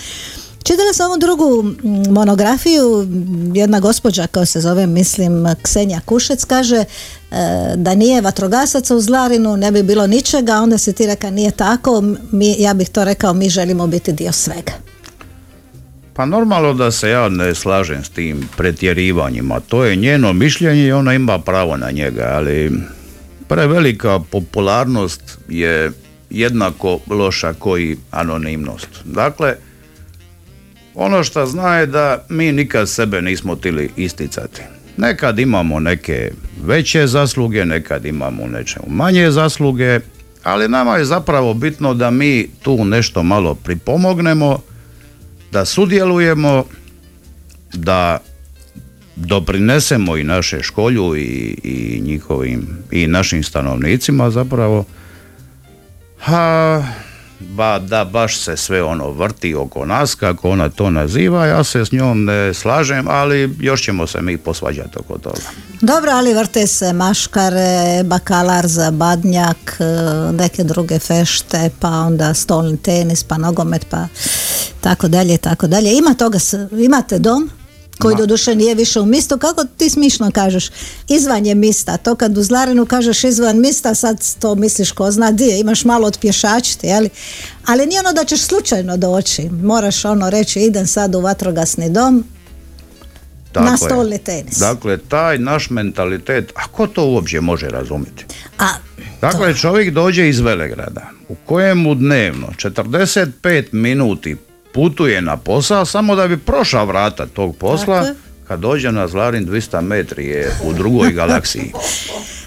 Speaker 2: Čitala sam ovu drugu monografiju, jedna gospođa koja se zove, mislim, Ksenija Kušec, kaže e, da nije vatrogasaca u Zlarinu, ne bi bilo ničega, onda se ti reka nije tako, mi, ja bih to rekao, mi želimo biti dio svega.
Speaker 3: Pa normalno da se ja ne slažem s tim pretjerivanjima. To je njeno mišljenje i ona ima pravo na njega, ali prevelika popularnost je jednako loša koji anonimnost. Dakle, ono što zna je da mi nikad sebe nismo tili isticati. Nekad imamo neke veće zasluge, nekad imamo nečemu manje zasluge, ali nama je zapravo bitno da mi tu nešto malo pripomognemo, da sudjelujemo, da doprinesemo i naše školju i, i njihovim i našim stanovnicima zapravo. Ha, ba, da baš se sve ono vrti oko nas kako ona to naziva, ja se s njom ne slažem, ali još ćemo se mi posvađati oko toga.
Speaker 2: Dobro, ali vrte se maškare, bakalar za badnjak, e, neke druge fešte, pa onda stolni tenis, pa nogomet, pa tako dalje, tako dalje. Ima toga, imate dom koji
Speaker 3: Ma.
Speaker 2: doduše nije više u mistu, kako ti smišno kažeš, izvan je mista, to kad u Zlarinu kažeš izvan mista, sad to misliš ko zna di je, imaš malo od pješačiti, jeli? Ali nije ono da ćeš slučajno doći, moraš ono reći idem sad u vatrogasni dom,
Speaker 3: Tako
Speaker 2: Na stolni tenis.
Speaker 3: Dakle, taj naš mentalitet, a ko to uopće može razumjeti?
Speaker 2: a
Speaker 3: Dakle, čovjek dođe iz Velegrada, u kojemu dnevno 45 minuti putuje na posao samo da bi prošao vrata tog posla,
Speaker 2: Tako
Speaker 3: kad dođe na Zlarin 200 metri je u drugoj galaksiji.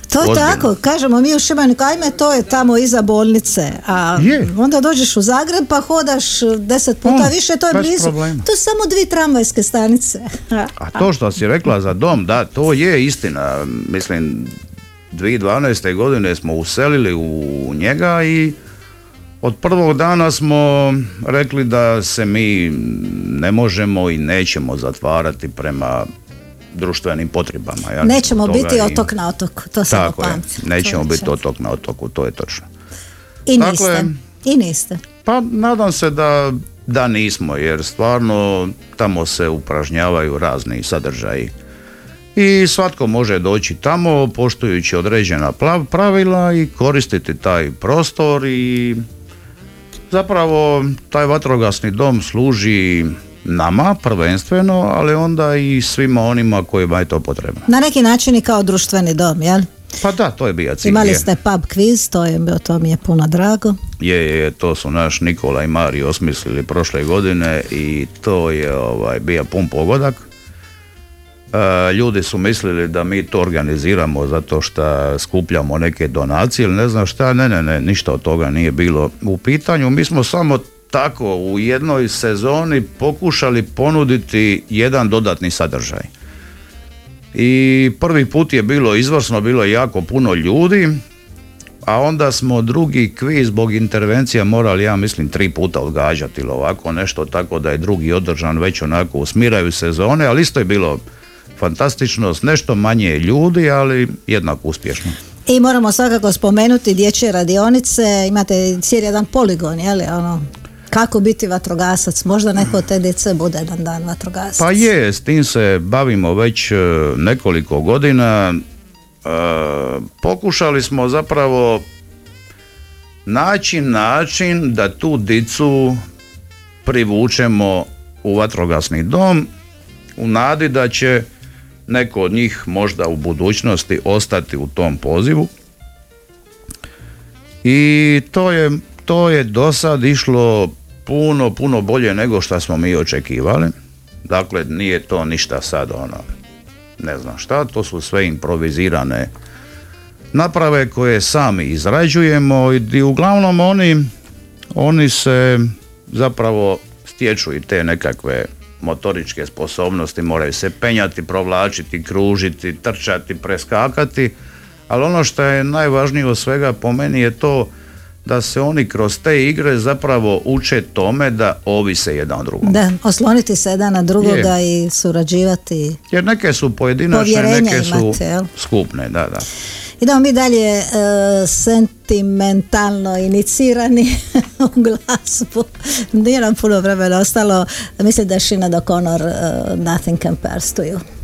Speaker 2: To je tako, kažemo mi u Šibeniku, ajme to je tamo iza bolnice, a
Speaker 3: Je.
Speaker 2: onda dođeš u Zagreb pa hodaš deset puta
Speaker 3: Mm,
Speaker 2: više, to je blizu.
Speaker 3: problema.
Speaker 2: To su samo dvije tramvajske stanice.
Speaker 3: A to što si rekla za dom, da, to je istina. Mislim, 2012. godine smo uselili u njega i od prvog dana smo rekli da se mi ne možemo i nećemo zatvarati prema društvenim potrebama. jel?
Speaker 2: Nećemo biti
Speaker 3: i-
Speaker 2: otok na otoku, to
Speaker 3: Tako je,
Speaker 2: pamtim.
Speaker 3: nećemo
Speaker 2: To
Speaker 3: biti otok na otoku, to je točno.
Speaker 2: I
Speaker 3: Dakle-
Speaker 2: niste. I niste.
Speaker 3: Pa nadam se da, da nismo, jer stvarno tamo se upražnjavaju razni sadržaji. I svatko može doći tamo poštujući određena pravila i koristiti taj prostor i zapravo taj vatrogasni dom služi nama prvenstveno, ali onda i svima onima kojima je to potrebno.
Speaker 2: Na neki način i kao društveni dom, jel?
Speaker 3: Pa da, to je bio cilj.
Speaker 2: Imali ste pub quiz, to, je, to mi je puno drago.
Speaker 3: Je, je, je, to su naš Nikola i Mari osmislili prošle godine i to je ovaj, bio pun pogodak. E, ljudi su mislili da mi to organiziramo zato što skupljamo neke donacije ili ne znam šta, ne, ne, ne, ništa od toga nije bilo u pitanju. Mi smo samo tako u jednoj sezoni pokušali ponuditi jedan dodatni sadržaj. I prvi put je bilo izvrsno, bilo je jako puno ljudi, a onda smo drugi kviz zbog intervencija morali, ja mislim, tri puta odgađati ili ovako nešto, tako da je drugi održan već onako u smiraju sezone, ali isto je bilo fantastično, s nešto manje ljudi, ali jednako uspješno.
Speaker 2: I moramo svakako spomenuti dječje radionice, imate cijeli jedan poligon, je li, ono, kako biti vatrogasac, možda neko od te djece bude jedan dan vatrogasac.
Speaker 3: Pa je, s tim se bavimo već e, nekoliko godina. E, pokušali smo zapravo naći način da tu dicu privučemo u vatrogasni dom u nadi da će neko od njih možda u budućnosti ostati u tom pozivu. I to je, to je do sad išlo puno, puno bolje nego što smo mi očekivali. Dakle, nije to ništa sad ono, ne znam šta, to su sve improvizirane naprave koje sami izrađujemo i uglavnom oni, oni se zapravo stječu i te nekakve motoričke sposobnosti, moraju se penjati, provlačiti, kružiti, trčati, preskakati, ali ono što je najvažnije od svega po meni je to da se oni kroz te igre zapravo uče tome da ovise jedan o drugom.
Speaker 2: Da, osloniti se jedan na drugoga i surađivati.
Speaker 3: Jer neke su pojedinačne, neke su
Speaker 2: imate, jel?
Speaker 3: skupne, da, da.
Speaker 7: Idemo mi dalje e, sentimentalno inicirani u glazbu. Nije nam puno vremena ostalo. Mislim da je Shina O'Connor uh, Nothing Compares to You.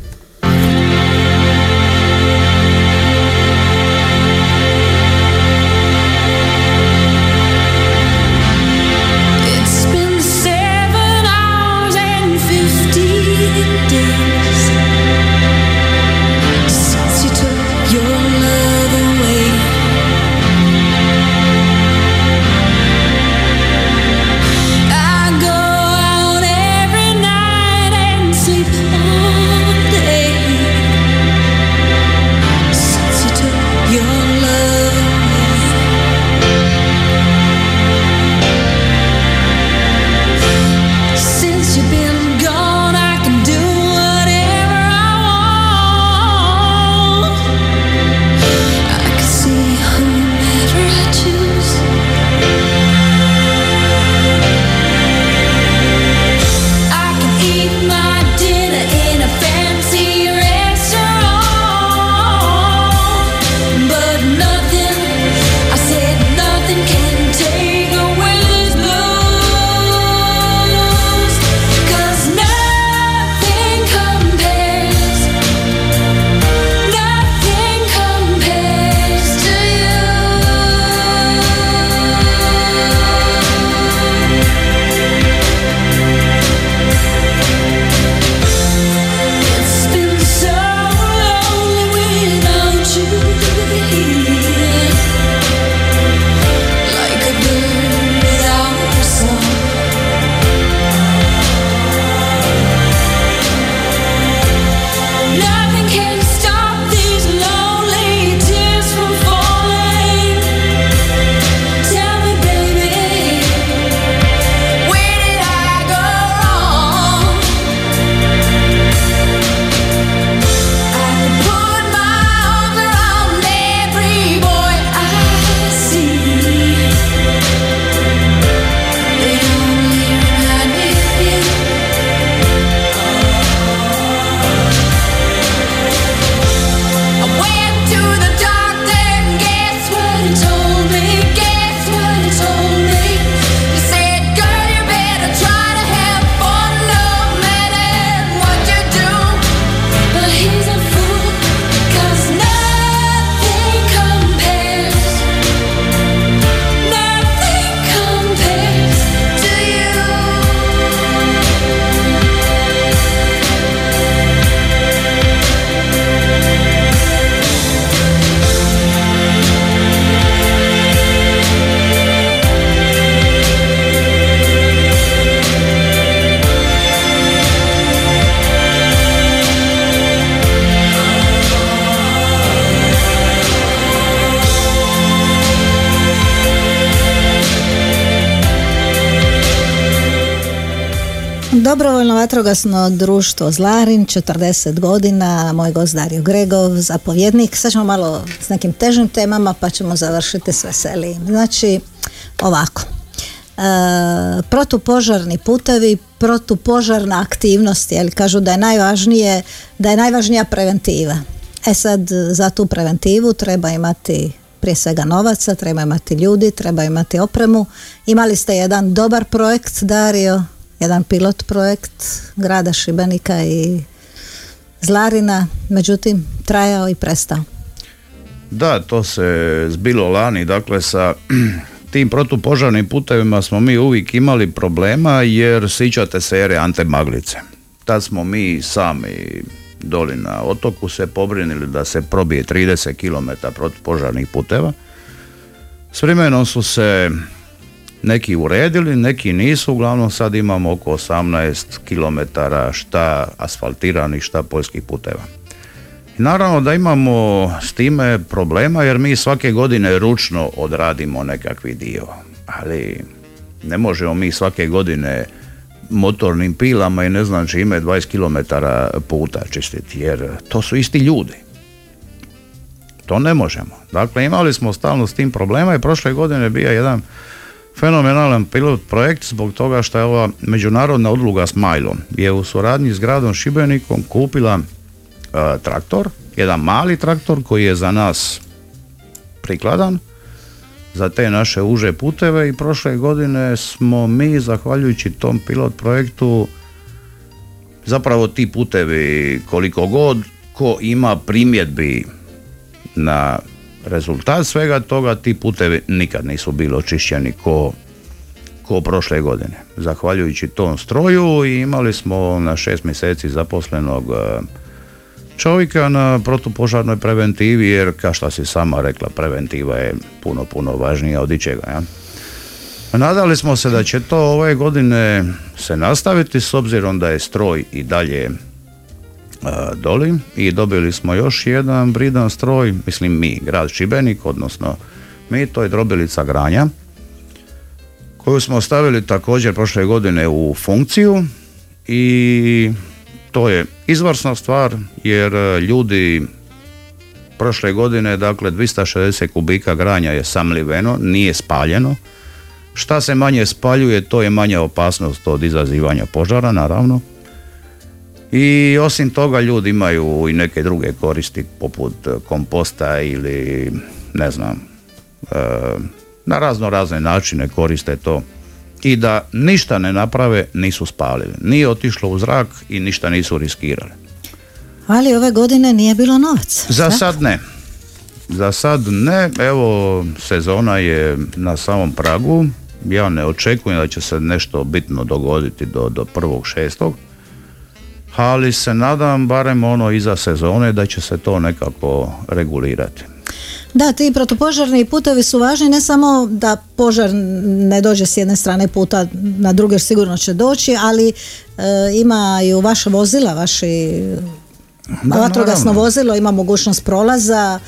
Speaker 7: Vatrogasno društvo Zlarin, 40 godina, moj gost Dario Gregov, zapovjednik. Sad ćemo malo s nekim težim temama pa ćemo završiti s veselijim. Znači, ovako. E, protupožarni putevi, protupožarna aktivnost, jer kažu da je najvažnije, da je najvažnija preventiva. E sad, za tu preventivu treba imati prije svega novaca, treba imati ljudi, treba imati opremu. Imali ste jedan dobar projekt, Dario, jedan pilot projekt grada Šibenika i Zlarina, međutim trajao i prestao.
Speaker 3: Da, to se zbilo lani, dakle sa tim protupožarnim putevima smo mi uvijek imali problema jer sićate se ere Ante Maglice. Tad smo mi sami doli na otoku se pobrinili da se probije 30 km protupožarnih puteva. S vremenom su se neki uredili, neki nisu, uglavnom sad imamo oko 18 km šta asfaltiranih, šta poljskih puteva. Naravno da imamo s time problema jer mi svake godine ručno odradimo nekakvi dio, ali ne možemo mi svake godine motornim pilama i ne znam čime 20 km puta čistiti jer to su isti ljudi. To ne možemo. Dakle, imali smo stalno s tim problema i prošle godine bio jedan fenomenalan pilot projekt zbog toga što je ova međunarodna udruga Smajlo je u suradnji s gradom Šibenikom kupila e, traktor, jedan mali traktor koji je za nas prikladan za te naše uže puteve i prošle godine smo mi, zahvaljujući tom pilot projektu, zapravo ti putevi koliko god ko ima primjedbi na rezultat svega toga, ti putevi nikad nisu bili očišćeni ko, ko prošle godine. Zahvaljujući tom stroju imali smo na šest mjeseci zaposlenog e, čovjeka na protupožarnoj preventivi, jer kao što si sama rekla, preventiva je puno, puno važnija od ičega. Ja? Nadali smo se da će to ove godine se nastaviti s obzirom da je stroj i dalje doli i dobili smo još jedan vridan stroj, mislim mi, grad Šibenik, odnosno mi, to je drobilica granja koju smo stavili također prošle godine u funkciju i to je izvrsna stvar jer e, ljudi prošle godine dakle 260 kubika granja je samliveno, nije spaljeno. Šta se manje spaljuje, to je manja opasnost od izazivanja požara, naravno. I osim toga ljudi imaju i neke druge koristi poput e, komposta ili ne znam, e, na razno razne načine koriste to i da ništa ne naprave nisu spalili. Nije otišlo u zrak i ništa nisu riskirali.
Speaker 2: Ali ove godine nije bilo novaca.
Speaker 3: Za
Speaker 2: tako?
Speaker 3: sad ne. Za sad ne. Evo, sezona je na samom pragu. Ja ne očekujem da će se nešto bitno dogoditi do, do prvog šestog. Ali se nadam barem ono iza sezone da će se to nekako regulirati.
Speaker 2: Da, ti protupožarni putevi su važni ne samo da požar ne dođe s jedne strane puta, na druge sigurno će doći, ali e, imaju vaša vozila, vaši vatrogasno
Speaker 3: naravno.
Speaker 2: vozilo ima mogućnost prolaza.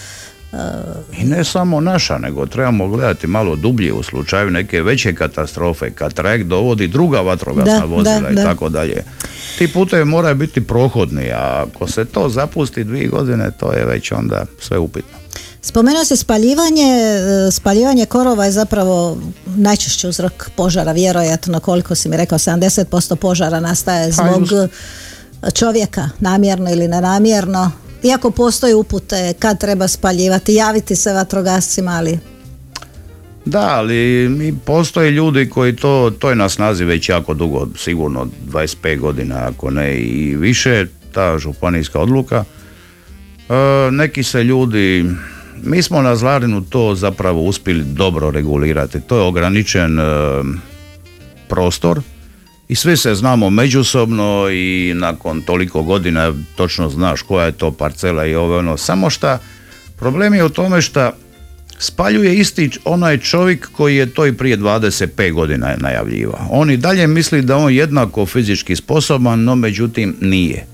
Speaker 3: I ne samo naša, nego trebamo gledati malo dublje u slučaju neke veće katastrofe, kad trajekt dovodi druga vatrogasna
Speaker 2: Da,
Speaker 3: vozila
Speaker 2: da,
Speaker 3: i
Speaker 2: da.
Speaker 3: tako dalje. Ti putevi moraju biti prohodni, a ako se to zapusti dvije godine, to je već onda sve upitno.
Speaker 2: Spomenuo se spaljivanje, e, spaljivanje korova je zapravo najčešći uzrok požara, vjerojatno koliko si mi rekao, 70% požara nastaje zbog
Speaker 3: just.
Speaker 2: e, čovjeka, namjerno ili nenamjerno. Iako postoje upute kad treba spaljivati, javiti se vatrogascima, ali
Speaker 3: Da, ali mi postoje ljudi koji to, to je na snazi već jako dugo, sigurno 25 godina, ako ne i više, ta županijska odluka. E, neki se ljudi, mi smo na Zlarinu to zapravo uspjeli dobro regulirati. To je ograničen e, prostor i svi se znamo međusobno i nakon toliko godina točno znaš koja je to parcela i ovo ono. Samo šta problem je u tome šta spaljuje isti onaj čovjek koji je to i prije 25 godina najavljivao. On i dalje misli da on jednako fizički sposoban, no međutim nije.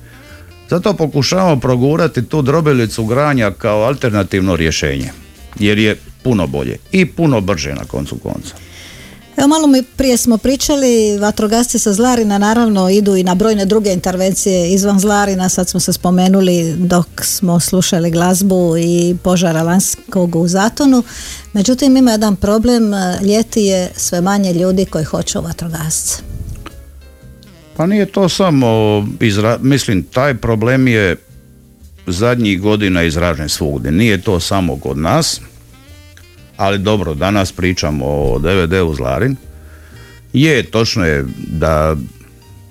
Speaker 3: Zato pokušavamo progurati tu drobilicu granja kao alternativno rješenje. Jer je puno bolje i puno brže na koncu konca.
Speaker 2: Evo malo mi prije smo pričali, vatrogasci sa Zlarina naravno idu i na brojne druge intervencije izvan Zlarina, sad smo se spomenuli dok smo slušali glazbu i požara Lanskog u Zatonu. Međutim, ima jedan problem, ljeti je sve manje ljudi koji hoće u vatrogasce.
Speaker 3: Pa nije to samo, izra- mislim, taj problem je zadnjih godina izražen svugdje. Nije to samo kod nas, ali dobro, danas pričamo o DVD-u Zlarin. Je, točno je da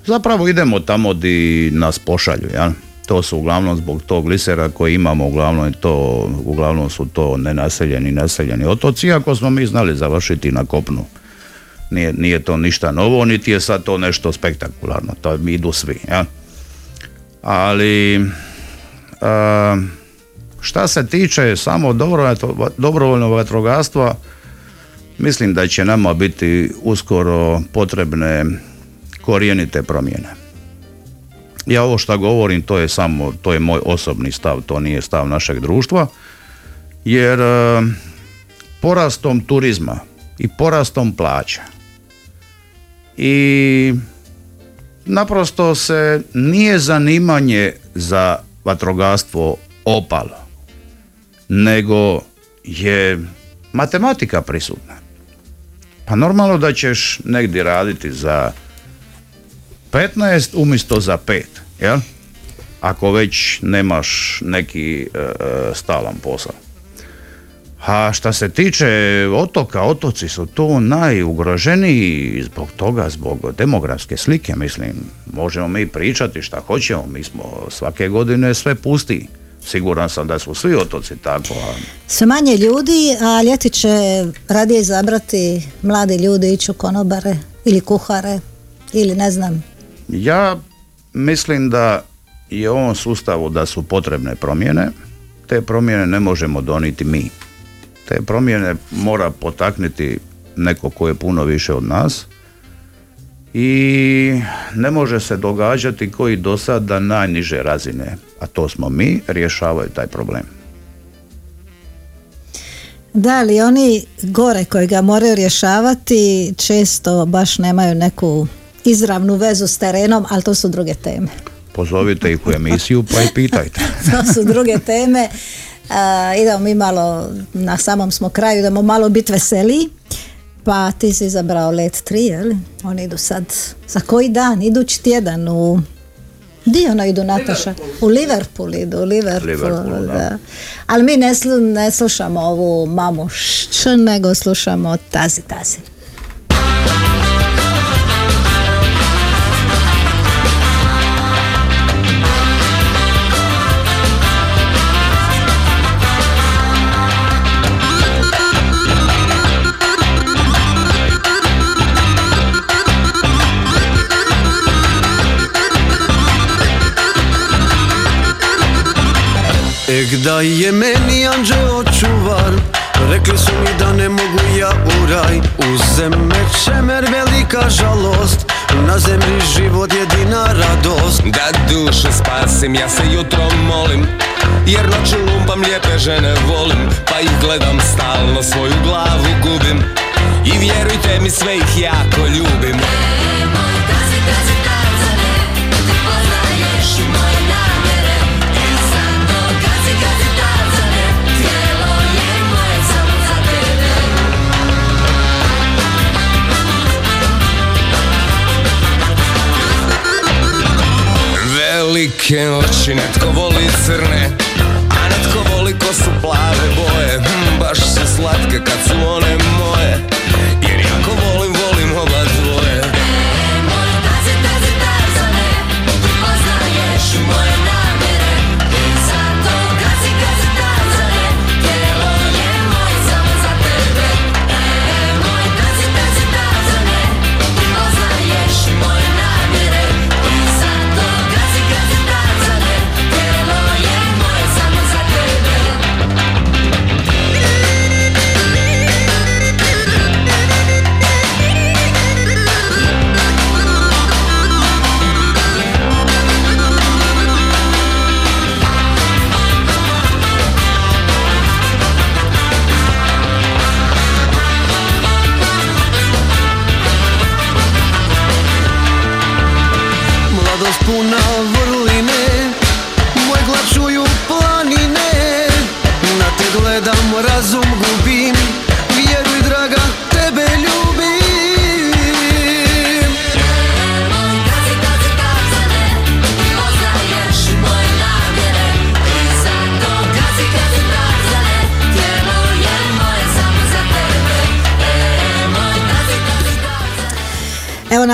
Speaker 3: zapravo idemo tamo di nas pošalju, ja? To su uglavnom zbog tog glisera koji imamo, uglavnom, je to, uglavnom su to nenaseljeni, naseljeni otoci, iako smo mi znali završiti na kopnu. Nije, nije to ništa novo, niti je sad to nešto spektakularno, to idu svi, ja? Ali, a, šta se tiče samo dobrovoljno- dobrovoljnog vatrogastva, mislim da će nama biti uskoro potrebne korijenite promjene. Ja ovo što govorim, to je samo, to je moj osobni stav, to nije stav našeg društva, jer e, porastom turizma i porastom plaća i naprosto se nije zanimanje za vatrogastvo opalo, nego je matematika prisutna. Pa normalno da ćeš negdje raditi za 15 umjesto za 5, jel? Ako već nemaš neki e, e, stalan posao. A šta se tiče otoka, otoci su tu najugroženiji zbog toga, zbog demografske slike, mislim. Možemo mi pričati šta hoćemo, mi smo svake godine sve pusti. Siguran sam da su svi otoci tako, a
Speaker 2: Sve manje ljudi, a ljeti će radije izabrati mladi ljudi ići u konobare ili kuhare ili ne znam.
Speaker 3: Ja mislim da je u ovom sustavu da su potrebne promjene. Te promjene ne možemo doniti mi. Te promjene mora potaknuti neko ko je puno više od nas i ne može se događati koji do sada najniže razine, a to smo mi, rješavaju taj problem.
Speaker 2: Da li oni gore koji ga moraju rješavati često baš nemaju neku izravnu vezu s terenom, ali to su druge teme.
Speaker 3: Pozovite ih u emisiju pa i pitajte.
Speaker 2: to su druge teme. A, idemo mi malo, na samom smo kraju, idemo malo biti veseliji. Pa ti si izabrao let 3, je li? Oni idu sad, za koji dan? Idući tjedan u... Di ono idu, Nataša? U Liverpool idu, u Liverpool,
Speaker 3: Liverpool, da.
Speaker 2: da. Ali mi ne, slu- ne slušamo ovu mamu šč, nego slušamo tazi tazi.
Speaker 8: Ek da je meni anđeo čuvar Rekli su mi da ne mogu ja u raj. Uze me čemer velika žalost Na zemlji život jedina radost.
Speaker 7: Da dušu spasim, ja se jutro molim Jer noću lumpam lijepe žene volim Pa ih gledam stalno, svoju glavu gubim. I vjerujte mi sve ih jako ljubim Velike oči, netko voli crne A netko voli ko su plave boje. Hm, Baš su slatke kad su one moje Jer jako volim,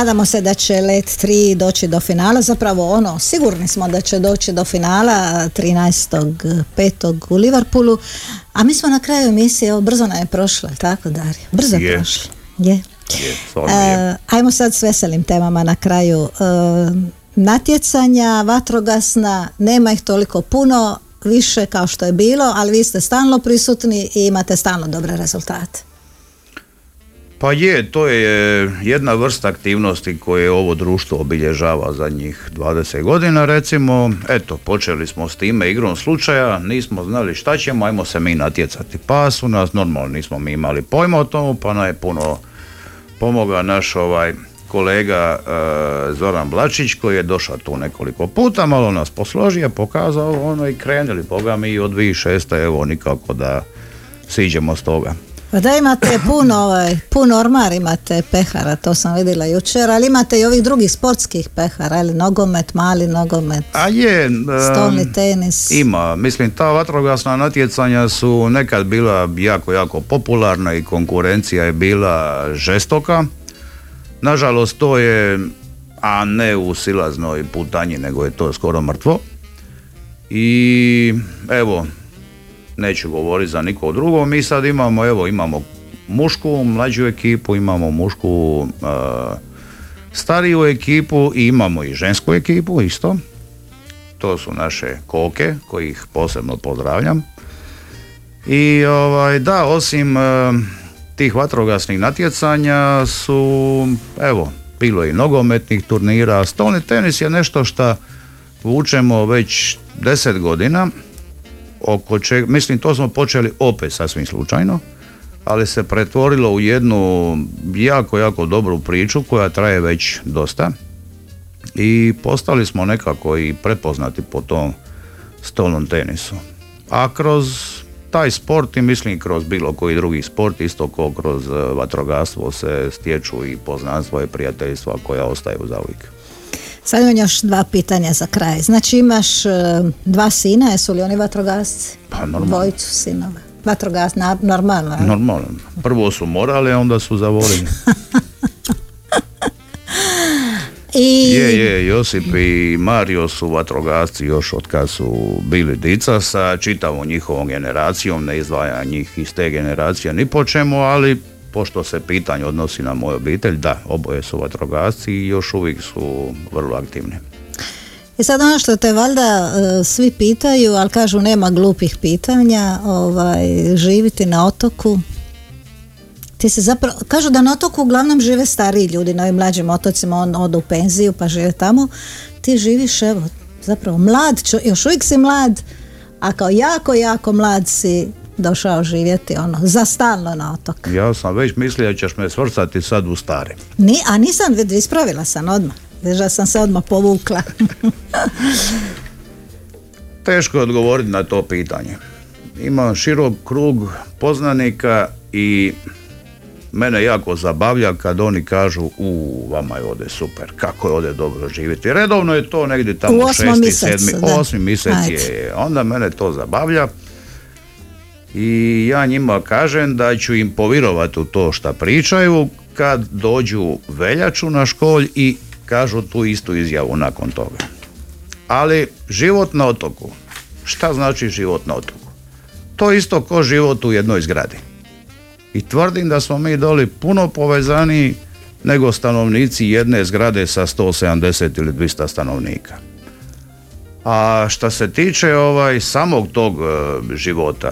Speaker 2: nadamo se da će Let 3 doći do finala, zapravo ono, sigurni smo da će doći do finala 13.5. u Liverpoolu, a mi smo na kraju emisije, evo brzo nam je prošlo, jel tako Darija? Brzo je prošlo. Je.
Speaker 3: Je, je.
Speaker 2: E, ajmo sad s veselim temama na kraju. E, natjecanja, vatrogasna, nema ih toliko puno, više kao što je bilo, ali vi ste stalno prisutni i imate stalno dobre rezultate.
Speaker 3: Pa je, to je jedna vrsta aktivnosti koje ovo društvo obilježava zadnjih 20 godina recimo. Eto, počeli smo s time igrom slučaja, nismo znali šta ćemo, ajmo se mi natjecati. Pa su nas, normalno nismo mi imali pojma o tomu, pa nam je puno pomogao naš ovaj kolega e, Zoran Blačić koji je došao tu nekoliko puta, malo nas posložio, pokazao ono i krenuli, boga mi od 2006. evo nikako da siđemo s toga.
Speaker 2: Pa da imate puno, ovaj, pun ormar imate pehara, to sam vidjela jučer, ali imate i ovih drugih sportskih pehara, ali nogomet, mali nogomet,
Speaker 3: A je...
Speaker 2: stolni tenis.
Speaker 3: Ima, mislim ta vatrogasna natjecanja su nekad bila jako, jako popularna i konkurencija je bila žestoka. Nažalost to je, a ne u silaznoj putanji, nego je to skoro mrtvo. I evo, neću govoriti za niko drugo, mi sad imamo, evo, imamo mušku mlađu ekipu, imamo mušku e, stariju ekipu i imamo i žensku ekipu isto. To su naše koke, kojih posebno pozdravljam. I ovaj, da, osim e, tih vatrogasnih natjecanja su, evo, bilo i nogometnih turnira. Stolni tenis je nešto što vučemo već deset godina, oko čega, mislim to smo počeli opet sasvim slučajno, ali se pretvorilo u jednu jako, jako dobru priču koja traje već dosta i postali smo nekako i prepoznati po tom stolnom tenisu. A kroz taj sport i mislim kroz bilo koji drugi sport, isto kao kroz e, vatrogastvo se stječu i poznanstva i prijateljstva koja ostaju za uvijek.
Speaker 2: Sad imam još dva pitanja za kraj. Znači imaš e, dva sina, jesu li oni vatrogasci?
Speaker 3: Pa normalno.
Speaker 2: Dvojicu sinova. Vatrogasci, normalno.
Speaker 3: Normalno. Prvo su morali, a onda su zavolili.
Speaker 2: I
Speaker 3: Je, je, Josip i Mario su vatrogasci još od kad su bili dica sa čitavom njihovom generacijom, ne izdvaja njih iz te generacije ni po čemu, ali pošto se pitanje odnosi na moju obitelj, da, oboje su vatrogasci i još uvijek su vrlo aktivni.
Speaker 2: I sad ono što te valjda e, svi pitaju, ali kažu nema glupih pitanja, ovaj, živiti na otoku. Ti se zapravo, kažu da na otoku uglavnom žive stariji ljudi, na ovim mlađim otocima, on odu u penziju pa žive tamo. Ti živiš, evo, zapravo mlad, još uvijek si mlad, a kao jako, jako mlad si došao živjeti ono, za stalno na otok.
Speaker 3: Ja sam već mislio da ćeš me svrstati sad u stari.
Speaker 2: Ni, a nisam, ispravila sam odmah. Da sam se odmah povukla.
Speaker 3: Teško je odgovoriti na to pitanje. Imam širok krug poznanika i mene jako zabavlja kad oni kažu u vama je ovdje super, kako je ovdje dobro živjeti. Redovno je to negdje tamo
Speaker 2: U
Speaker 3: šesti,
Speaker 2: mjesecu,
Speaker 3: sedmi,
Speaker 2: da.
Speaker 3: osmi mjesec je. Onda mene to zabavlja i ja njima kažem da ću im povirovati u to šta pričaju kad dođu veljaču na školj i kažu tu istu izjavu nakon toga. Ali život na otoku, šta znači život na otoku? To isto ko život u jednoj zgradi. I tvrdim da smo mi doli puno povezaniji nego stanovnici jedne zgrade sa 170 ili 200 stanovnika. A što se tiče ovaj samog tog e, života,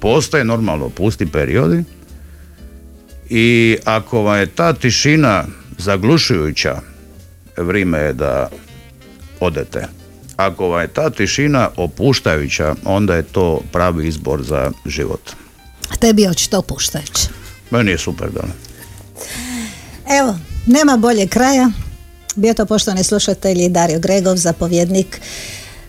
Speaker 3: postoje normalno pusti periodi i ako vam je ta tišina zaglušujuća, vrijeme je da odete. Ako vam je ta tišina opuštajuća, onda je to pravi izbor za život.
Speaker 2: Tebi je očito opuštajuće.
Speaker 3: Meni je super da.
Speaker 2: Evo, nema bolje kraja. Bio to poštovani slušatelji Dario Gregov, zapovjednik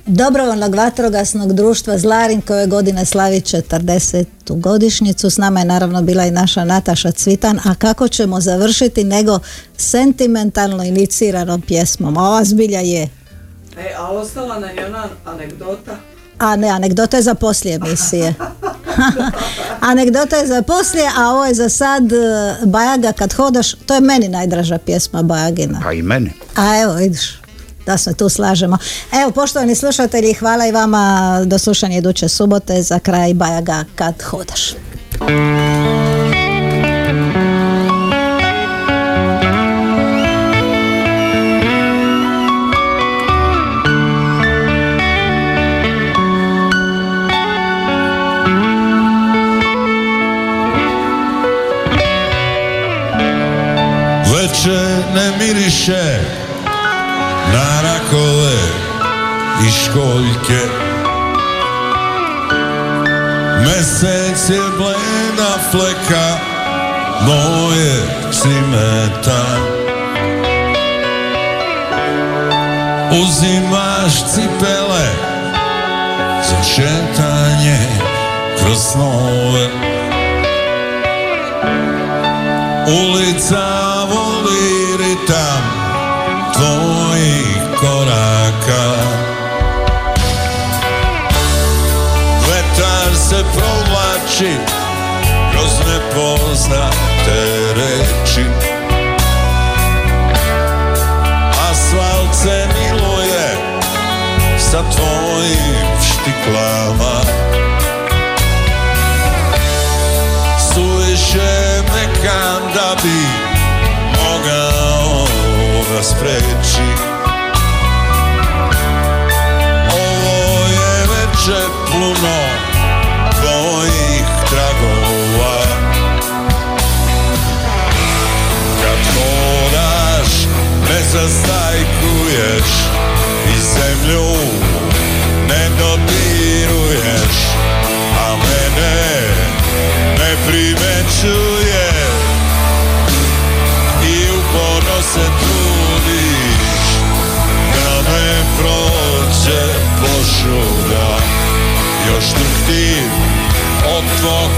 Speaker 2: Dobrovoljnog vatrogasnog društva Zlarin koje godine slavi 40. godišnjicu. S nama je naravno bila i naša Nataša Cvitan, a kako ćemo završiti nego sentimentalno iniciranom pjesmom. A ova zbilja je.
Speaker 4: E, a ostala nam je ona anegdota.
Speaker 2: A ne, anegdota je za poslije emisije. anegdota je za poslije, a ovo je za sad e, Bajaga kad hodaš. To je meni najdraža pjesma Bajagina.
Speaker 3: Pa i meni.
Speaker 2: A evo, vidiš, da se tu slažemo. Evo, poštovani slušatelji, hvala i vama do slušanja iduće subote za kraj Bajaga kad hodaš.
Speaker 9: Miriše na rakove i školjke. Mesec je bleda fleka moje cimeta. Uzimaš cipele za šetanje kroz snove. Ulica voli ritam tvojih koraka Vetar se provlači kroz nepoznate reči. Asfalt se miluje sa tvojim štiklama. Suviše mekan da bi mogao spreči zastajkuješ i zemlju ne dodiruješ a mene ne primećuje i uporno se trudiš da me prođe požuda. Još drhtim od tvog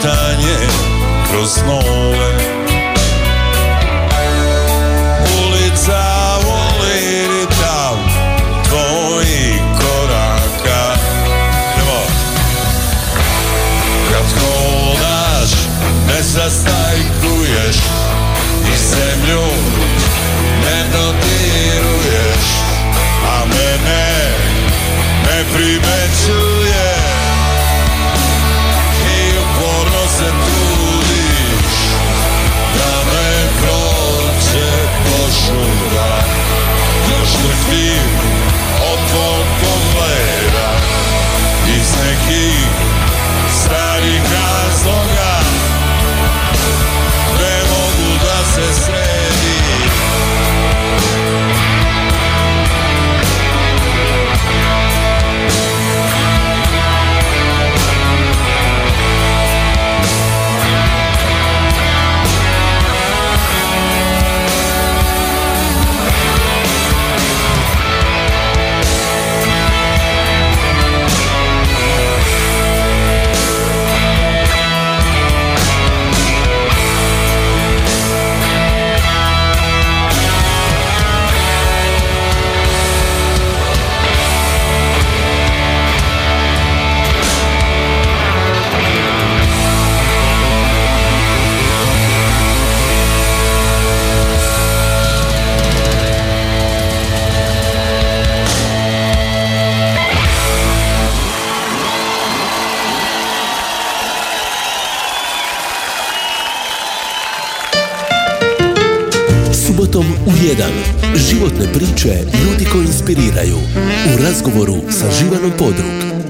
Speaker 9: šetanje kroz
Speaker 1: u 1. Životne priče ljudi koji inspiriraju. U razgovoru sa Živanom Podrug.